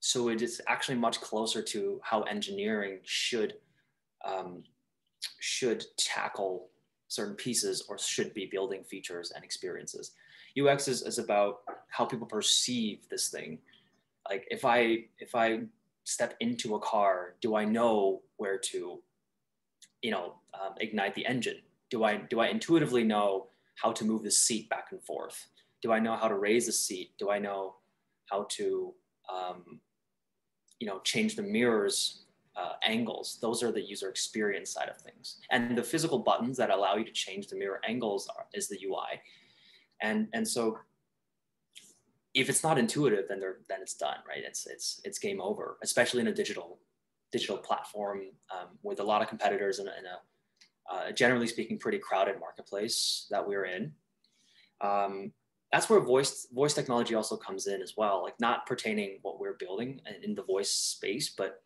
So it is actually much closer to how engineering should um, should tackle certain pieces or should be building features and experiences. UX is, is about how people perceive this thing. Like if I if I step into a car, do I know where to, you know, um, ignite the engine? Do I do I intuitively know how to move the seat back and forth? Do I know how to raise the seat? Do I know how to, um, you know, change the mirrors uh, angles. Those are the user experience side of things. And the physical buttons that allow you to change the mirror angles are, is the UI. And, and so if it's not intuitive, then they're, then it's done, right? It's, it's, it's game over, especially in a digital, digital platform um, with a lot of competitors in a, in a uh, generally speaking, pretty crowded marketplace that we're in. Um, that's where voice voice technology also comes in as well like not pertaining what we're building in the voice space but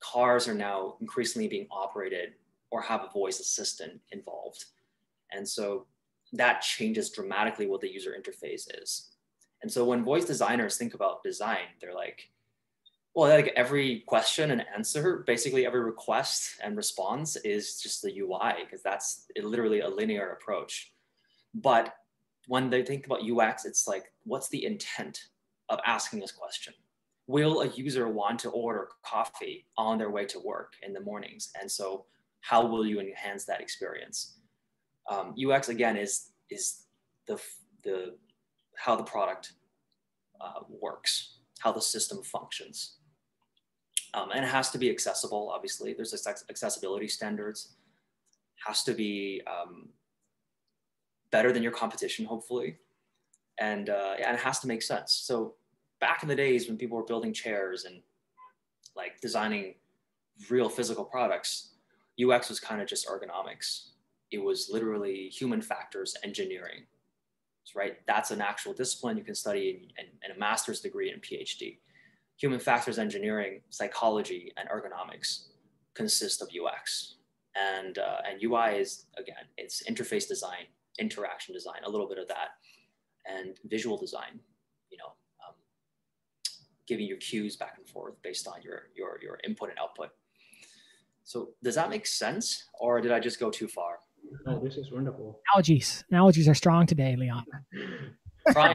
cars are now increasingly being operated or have a voice assistant involved. And so that changes dramatically what the user interface is. And so when voice designers think about design, they're like, well, like every question and answer, basically every request and response is just the UI because that's literally a linear approach. But when they think about UX, it's like, what's the intent of asking this question? will a user want to order coffee on their way to work in the mornings? And so how will you enhance that experience? Um, UX again is, is the, the, how the product uh, works, how the system functions. Um, and it has to be accessible, obviously. There's accessibility standards. Has to be um, better than your competition, hopefully. And, uh, and it has to make sense. So back in the days when people were building chairs and like designing real physical products, UX was kind of just ergonomics. It was literally human factors engineering, right? That's an actual discipline you can study in, in, in a master's degree and PhD. Human factors engineering, psychology, and ergonomics consist of UX. And, uh, and UI is, again, it's interface design, interaction design, a little bit of that, and visual design, you know, giving your cues back and forth based on your, your, your input and output. So does that make sense or did I just go too far? Oh, this is wonderful. Analogies. Analogies are strong today, Leon.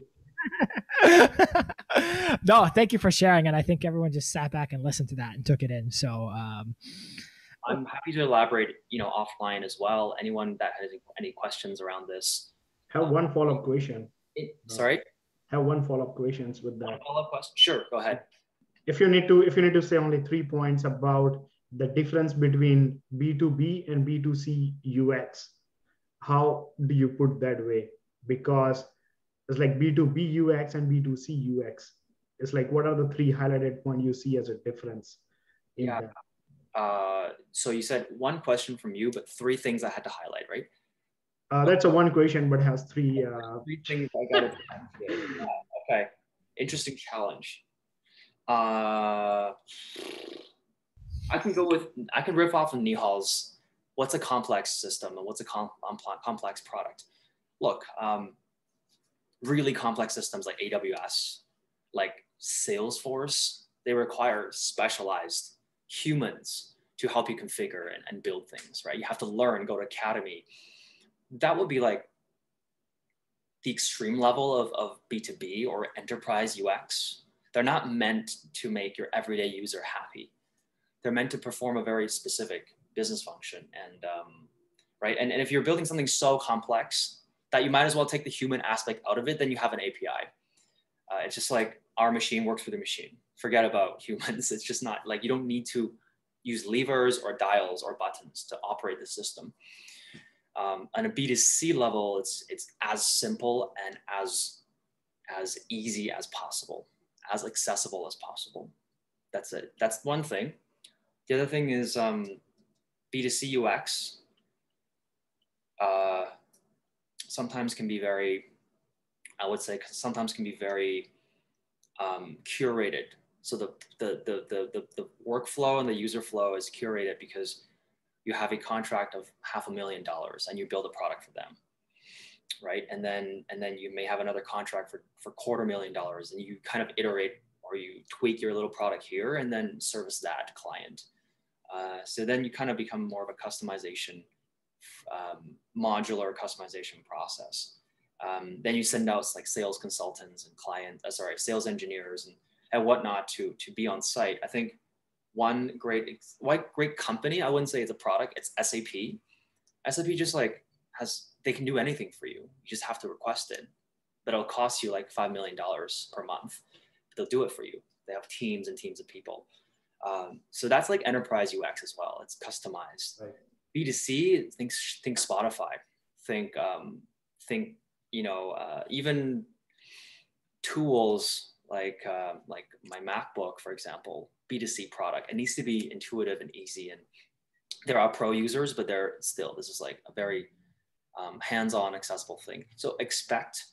no, thank you for sharing. And I think everyone just sat back and listened to that and took it in. So um, I'm happy to elaborate, you know, offline as well. Anyone that has any questions around this. Have one follow-up question. It, sorry? have one follow-up questions with that. follow-up question? Sure, go ahead. If you need to, if you need to say only three points about the difference between B2B and B2C UX, how do you put that way? Because it's like B2B UX and B2C UX. It's like what are the three highlighted points you see as a difference? yeah. Uh, so you said one question from you, but three things I had to highlight, right? Uh, that's a one question, but has three. Uh... Three things I got to. okay, interesting challenge. Uh, I can go with. I can riff off of Nihal's. What's a complex system and what's a com- complex product? Look, um, really complex systems like AWS, like Salesforce, they require specialized humans to help you configure and, and build things, right? You have to learn, go to academy that would be like the extreme level of, of B2B or enterprise UX. They're not meant to make your everyday user happy. They're meant to perform a very specific business function. And um, right. And, and if you're building something so complex that you might as well take the human aspect out of it, then you have an API. Uh, it's just like our machine works for the machine, forget about humans. It's just not like you don't need to use levers or dials or buttons to operate the system. Um, on a B2C level, it's it's as simple and as as easy as possible, as accessible as possible. That's it. That's one thing. The other thing is um, B2C UX. Uh, sometimes can be very, I would say, sometimes can be very um, curated. So the, the, the, the, the, the workflow and the user flow is curated because you have a contract of half a million dollars and you build a product for them right and then and then you may have another contract for for quarter million dollars and you kind of iterate or you tweak your little product here and then service that client uh, so then you kind of become more of a customization um, modular customization process um, then you send out like sales consultants and client uh, sorry sales engineers and, and whatnot to to be on site i think one great white great company. I wouldn't say it's a product. It's SAP. SAP just like has they can do anything for you. You just have to request it, but it'll cost you like five million dollars per month. But they'll do it for you. They have teams and teams of people. Um, so that's like enterprise UX as well. It's customized. Right. B2C, think think Spotify, think um, think you know uh, even tools like uh, like my MacBook, for example, B2C product. It needs to be intuitive and easy. And there are pro users, but they're still, this is like a very um, hands-on accessible thing. So expect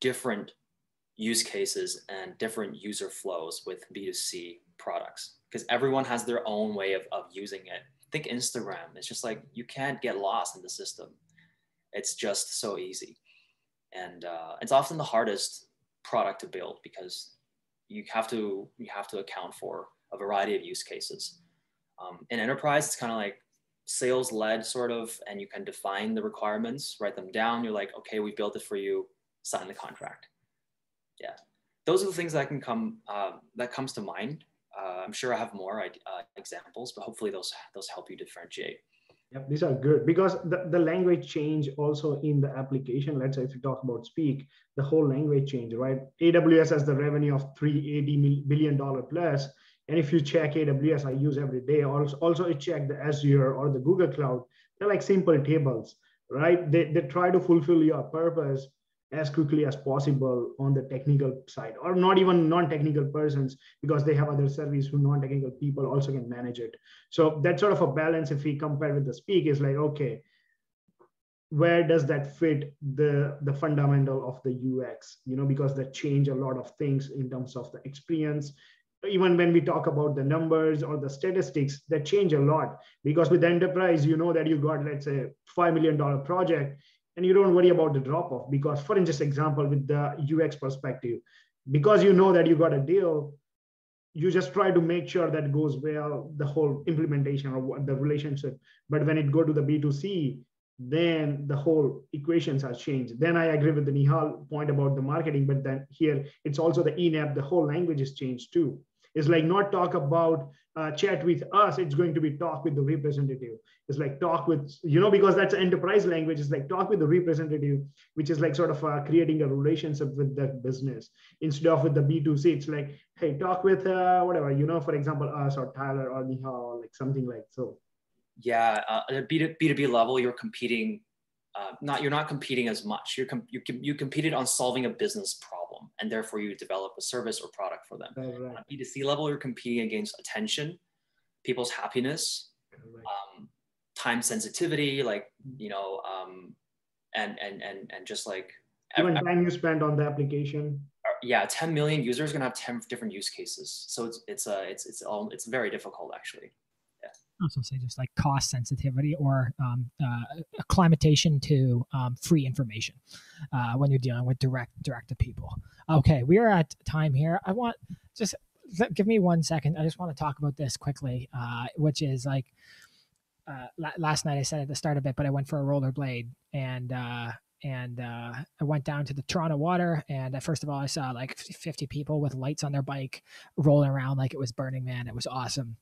different use cases and different user flows with B2C products because everyone has their own way of, of using it. Think Instagram. It's just like you can't get lost in the system. It's just so easy. And uh, it's often the hardest product to build because you have to you have to account for a variety of use cases. Um, in enterprise, it's kind of like sales led sort of, and you can define the requirements, write them down. You're like, okay, we built it for you, sign the contract. Yeah, those are the things that can come uh, that comes to mind. Uh, I'm sure I have more uh, examples, but hopefully those those help you differentiate. Yep, these are good because the, the language change also in the application. Let's say if you talk about speak, the whole language change, right? AWS has the revenue of 380 billion dollar plus and if you check AWS, I use every day. Also, also check the Azure or the Google Cloud. They're like simple tables, right? They, they try to fulfill your purpose as quickly as possible on the technical side, or not even non-technical persons, because they have other service who non-technical people also can manage it. So that sort of a balance, if we compare with the speak, is like, okay, where does that fit the the fundamental of the ux you know because that change a lot of things in terms of the experience. Even when we talk about the numbers or the statistics that change a lot. Because with enterprise you know that you got let's say $5 million project and you don't worry about the drop off because for instance example with the ux perspective because you know that you got a deal you just try to make sure that goes well the whole implementation or the relationship but when it go to the b2c then the whole equations are changed. Then I agree with the Nihal point about the marketing, but then here it's also the ENAP, the whole language is changed too. It's like not talk about uh, chat with us, it's going to be talk with the representative. It's like talk with, you know, because that's enterprise language, it's like talk with the representative, which is like sort of uh, creating a relationship with that business. Instead of with the B2C, it's like, hey, talk with uh, whatever, you know, for example, us or Tyler or Nihal, like something like so yeah, uh, at a B2B level, you're competing, uh, not you're not competing as much. You're com- you, com- you competed on solving a business problem, and therefore you develop a service or product for them. Right. At B2C level, you're competing against attention, people's happiness, um, time sensitivity, like you know, um, and and and and just like even time you spend on the application. Uh, yeah, 10 million users are gonna have 10 different use cases. So it's it's uh it's it's all it's very difficult actually also say just like cost sensitivity or um, uh, acclimatation to um, free information uh, when you're dealing with direct direct to people. Okay, we are at time here. I want just give me one second. I just want to talk about this quickly, uh, which is like uh, last night I said at the start of it, but I went for a rollerblade and uh, and uh, I went down to the Toronto water. And first of all, I saw like 50 people with lights on their bike rolling around like it was Burning Man. It was awesome.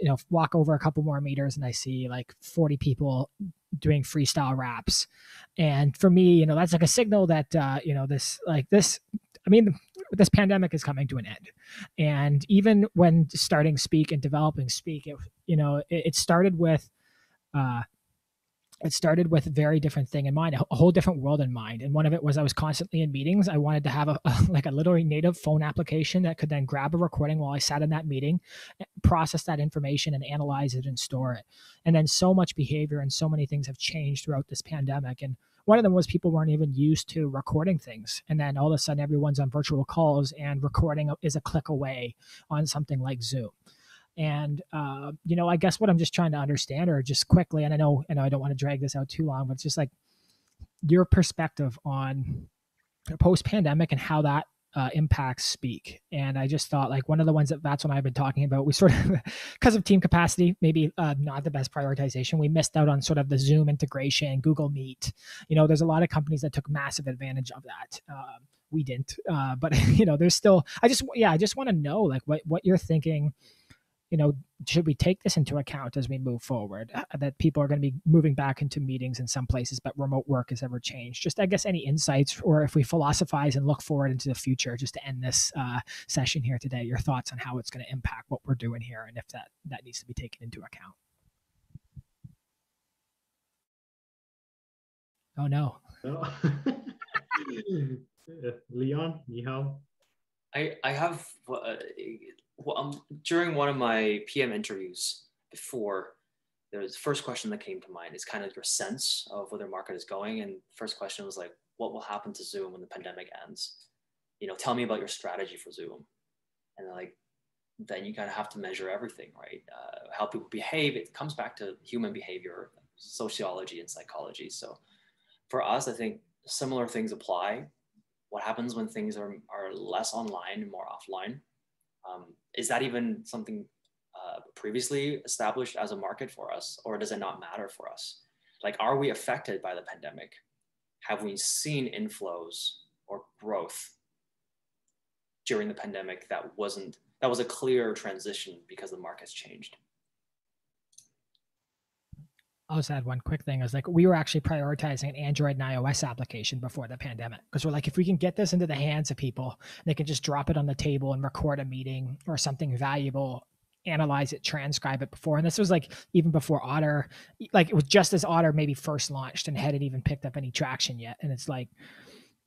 You know, walk over a couple more meters and I see like 40 people doing freestyle raps. And for me, you know, that's like a signal that, uh, you know, this, like this, I mean, this pandemic is coming to an end and even when starting speak and developing speak it you know it, it started with uh it started with a very different thing in mind a whole different world in mind. And one of it was i was constantly in meetings. I wanted to have a, a, like a literally native phone application that could then grab a recording while i sat in that meeting eh, process that information and analyze it and store it. And then so much behavior and so many things have changed throughout this pandemic. And one of them was people weren't even used to recording things. And then all of a sudden everyone's on virtual calls and recording is a click away on something like zoom and uh, you know, I guess what I'm just trying to understand, or just quickly, and I know, and I don't want to drag this out too long, but it's just like your perspective on post pandemic and how that uh, impacts speak. And I just thought like one of the ones that that's what I've been talking about. We sort of, because of team capacity, maybe uh, not the best prioritization. We missed out on sort of the Zoom integration, Google Meet. You know, there's a lot of companies that took massive advantage of that. Uh, we didn't, uh, but you know, there's still. I just yeah, I just want to know like what what you're thinking you know, should we take this into account as we move forward? Uh, that people are going to be moving back into meetings in some places, but remote work has ever changed. Just, I guess, any insights, or if we philosophize and look forward into the future, just to end this uh, session here today, your thoughts on how it's going to impact what we're doing here, and if that that needs to be taken into account. Oh no. Oh. Leon, Nihal. I I have uh, well, um, during one of my PM interviews before, there was the first question that came to mind is kind of your sense of where the market is going. And first question was like, what will happen to Zoom when the pandemic ends? You know, tell me about your strategy for Zoom. And like, then you kind of have to measure everything, right? Uh, how people behave. It comes back to human behavior, sociology, and psychology. So for us, I think similar things apply. What happens when things are, are less online and more offline? Um, is that even something uh, previously established as a market for us, or does it not matter for us? Like, are we affected by the pandemic? Have we seen inflows or growth during the pandemic that wasn't that was a clear transition because the market's changed? I'll just add one quick thing. I was like, we were actually prioritizing an Android and iOS application before the pandemic because we're like, if we can get this into the hands of people, they can just drop it on the table and record a meeting or something valuable, analyze it, transcribe it before. And this was like even before Otter, like it was just as Otter maybe first launched and hadn't even picked up any traction yet. And it's like,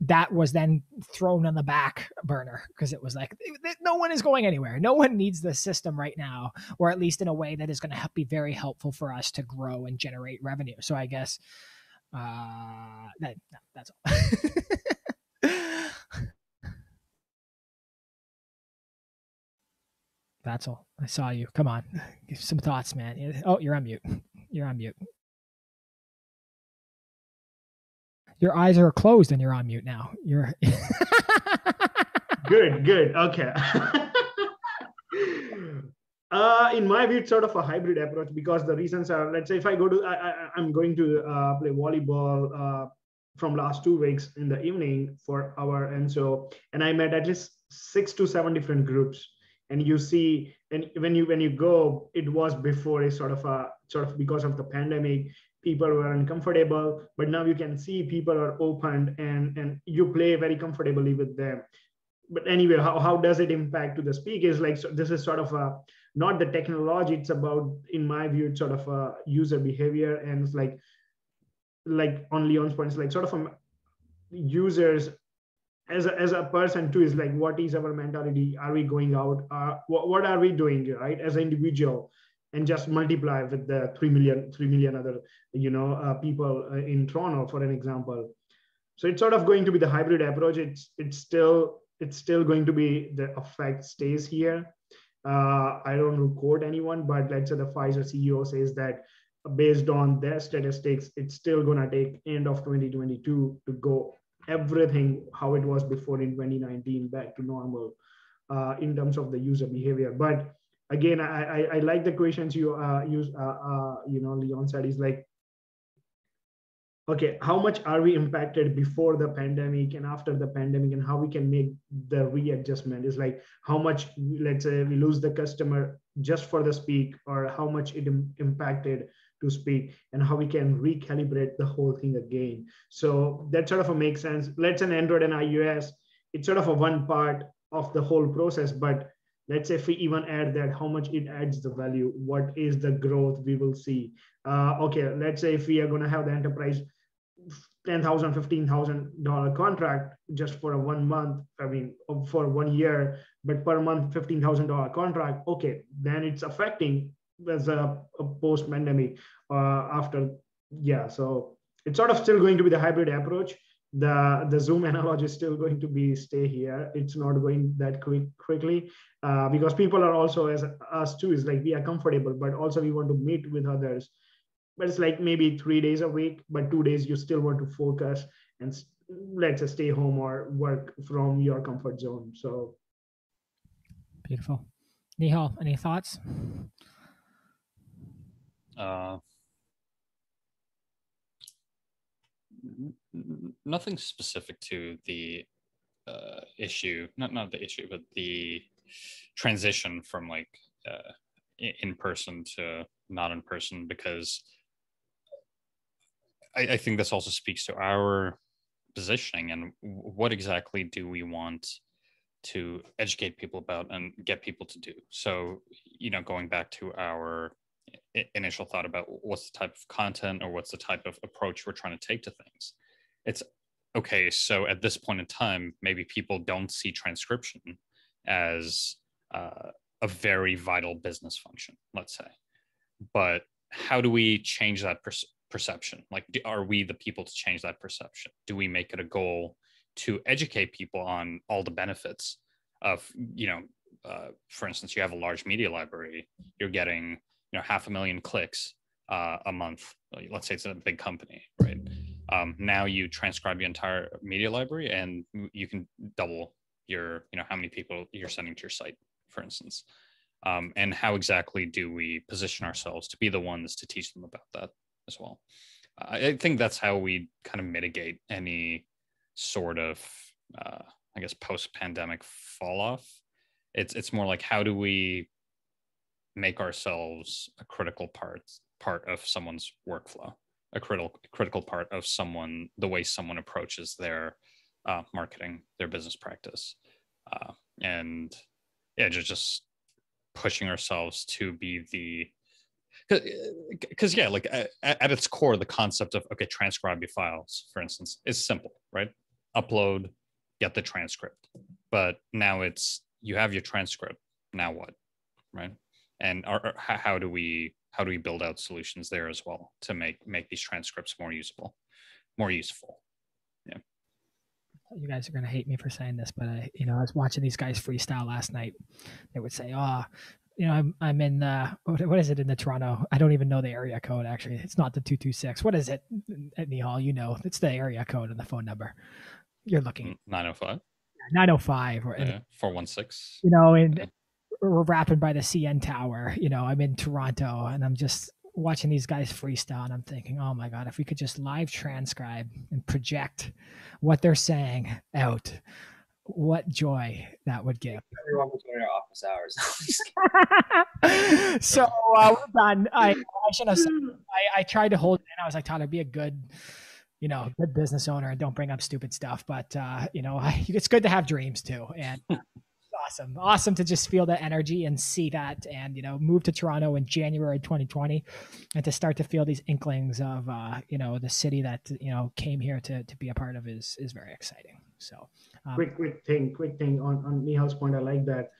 that was then thrown on the back burner because it was like no one is going anywhere. No one needs this system right now, or at least in a way that is going to be very helpful for us to grow and generate revenue. So I guess uh, that, no, that's all. that's all. I saw you. Come on, give some thoughts, man. Oh, you're on mute. You're on mute. Your eyes are closed and you're on mute now. You're good, good. Okay. uh, in my view, it's sort of a hybrid approach because the reasons are, let's say if I go to, I, am going to uh, play volleyball uh, from last two weeks in the evening for hour. And so, and I met at least six to seven different groups and you see and when you when you go it was before a sort of a sort of because of the pandemic people were uncomfortable but now you can see people are open and and you play very comfortably with them. But anyway how, how does it impact to the speakers like so this is sort of a not the technology it's about in my view it's sort of a user behavior and it's like like on leon's points like sort of a users as a, as a person too is like what is our mentality? Are we going out? Uh, what, what are we doing right? As an individual and just multiply with the 3 million 3 million other you know uh, people uh, in toronto for an example. So it's sort of going to be the hybrid approach. It's it's still it's still going to be the effect stays here. Uh, i don't quote anyone but let's say the pfizer ceo says that based on their statistics it's still going to take end of 2022 to go everything how it was before in 2019 back to normal uh, in terms of the user behavior. But again, I, I, I like the questions you uh, use, uh, uh, you know, Leon said is like, okay, how much are we impacted before the pandemic and after the pandemic and how we can make the readjustment is like how much, let's say we lose the customer just for the speak or how much it Im impacted to speak and how we can recalibrate the whole thing again. So that sort of makes sense. Let's an Android and iOS it's sort of a one part of the whole process but let's say if we even add that how much it adds the value what is the growth we will see? Uh, okay let's say if we are going to have the enterprise $10000 $15000 contract just for a one month i mean for one year but per month $15000 contract okay then it's affecting as a, a post pandemic uh, after yeah so it's sort of still going to be the hybrid approach the the zoom analogy is still going to be stay here. It's not going that quick quickly uh, because people are also as us too is like we are comfortable but also we want to meet with others. But it's like maybe three days a week but two days you still want to focus and let's say stay home or work from your comfort zone. So beautiful. Nihal any thoughts? Uh nothing specific to the uh, issue, not not the issue, but the transition from like uh, in person to not in person, because I, I think this also speaks to our positioning and what exactly do we want to educate people about and get people to do. So, you know, going back to our initial thought about what's the type of content or what's the type of approach we're trying to take to things? It's okay so at this point in time maybe people don't see transcription as uh, a very vital business function let's say. But how do we change that per- perception? Like do, are we the people to change that perception? Do we make it a goal to educate people on all the benefits of you know uh, for instance you have a large media library you're getting you know half a million clicks uh, a month. Let's say it's a big company right? Um, now you transcribe your entire media library and you can double your you know how many people you're sending to your site for instance. Um, and how exactly do we position ourselves to be the ones to teach them about that as well? I think that's how we kind of mitigate any sort of uh, i guess post-pandemic fall off it's it's more like how do we make ourselves a critical part part of someone's workflow a critical critical part of someone the way someone approaches their uh, marketing their business practice. Uh, and yeah just just pushing ourselves to be the because yeah like at, at its core the concept of okay transcribe your files for instance is simple right? Upload get the transcript. But now it's you have your transcript now what right and are, how do we how do we build out solutions there as well to make make these transcripts more usable more useful? Yeah. You guys are going to hate me for saying this but i you know i was watching these guys freestyle last night. They would say oh you know i'm, I'm in uh what, is it in the toronto? I don't even know the area code actually. It's not the 226 what is it at nihal? You know it's the area code and the phone number. You're looking 905 905 or yeah, 416 you know and yeah we're rapping by the CN Tower. You know, I'm in Toronto and I'm just watching these guys freestyle and I'm thinking, oh my God, if we could just live transcribe and project what they're saying out, what joy that would give. Everyone between our office hours. so uh, we're done. I, I should have said, I, I tried to hold it in. I was like, Todd, I'd be a good, you know, good business owner and don't bring up stupid stuff. But, uh, you know, I, it's good to have dreams too. And awesome. Awesome to just feel that energy and see that and, you know, move to Toronto in January 2020 and to start to feel these inklings of, uh, you know, the city that, you know, came here to, to be a part of is, is very exciting. So um, quick, quick thing, quick thing on, on Nihal's point. I like that.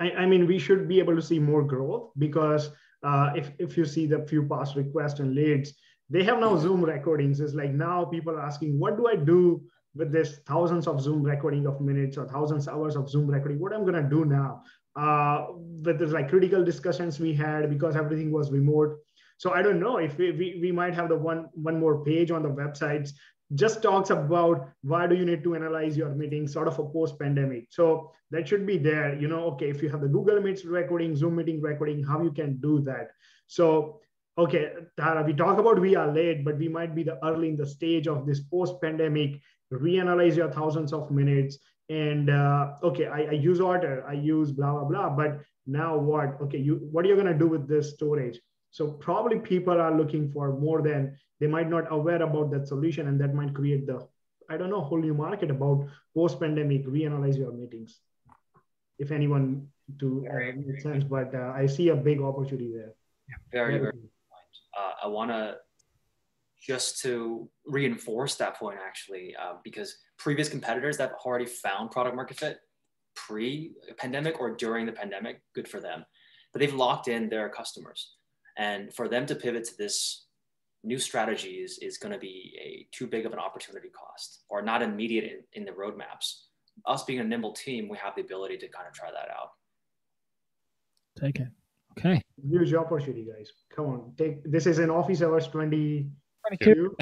I, I, mean, we should be able to see more growth because uh, if, if you see the few past requests and leads, they have now Zoom recordings. It's like now people are asking, what do I do with this thousands of Zoom recording of minutes or thousands hours of Zoom recording, what I'm gonna do now. Uh, with the like critical discussions we had because everything was remote. So I don't know if we, we, we might have the one one more page on the websites just talks about why do you need to analyze your meeting sort of a post pandemic so that should be there you know okay if you have the google meets recording zoom meeting recording how you can do that so okay Tara, we talk about we are late but we might be the early in the stage of this post pandemic reanalyze your thousands of minutes and uh, okay I, I, use Otter i use blah blah blah but now what okay you what are you going to do with this storage so probably people are looking for more than they might not aware about that solution and that might create the I don't know, whole new market about post-pandemic reanalyze your meetings. If anyone to uh, make sense, but uh, I see a big opportunity there. Very, very. Uh, I want to just to reinforce that point actually, uh, because previous competitors that have already found product market fit pre-pandemic or during the pandemic, good for them. But they've locked in their customers, and for them to pivot to this new strategy is, is going to be a too big of an opportunity cost or not immediate in, in the roadmaps. Us being a nimble team, we have the ability to kind of try that out. Take it. Okay. use your opportunity, guys. Come on, take this is an office hours 20 22.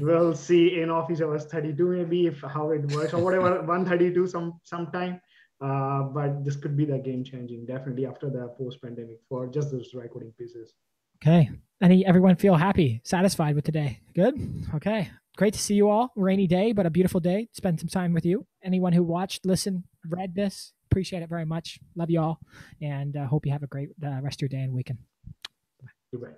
we'll see in office hours 32 maybe if how it works or whatever 132 some sometime. Uh, but this could be the game changing definitely after the post pandemic for just those recording pieces. Okay. Any everyone feel happy satisfied with today? Good? Okay. Great to see you all. Rainy day but a beautiful day. Spend some time with you. Anyone who watched listened read this appreciate it very much. Love you all and uh, hope you have a great uh, rest of your day and weekend. Goodbye.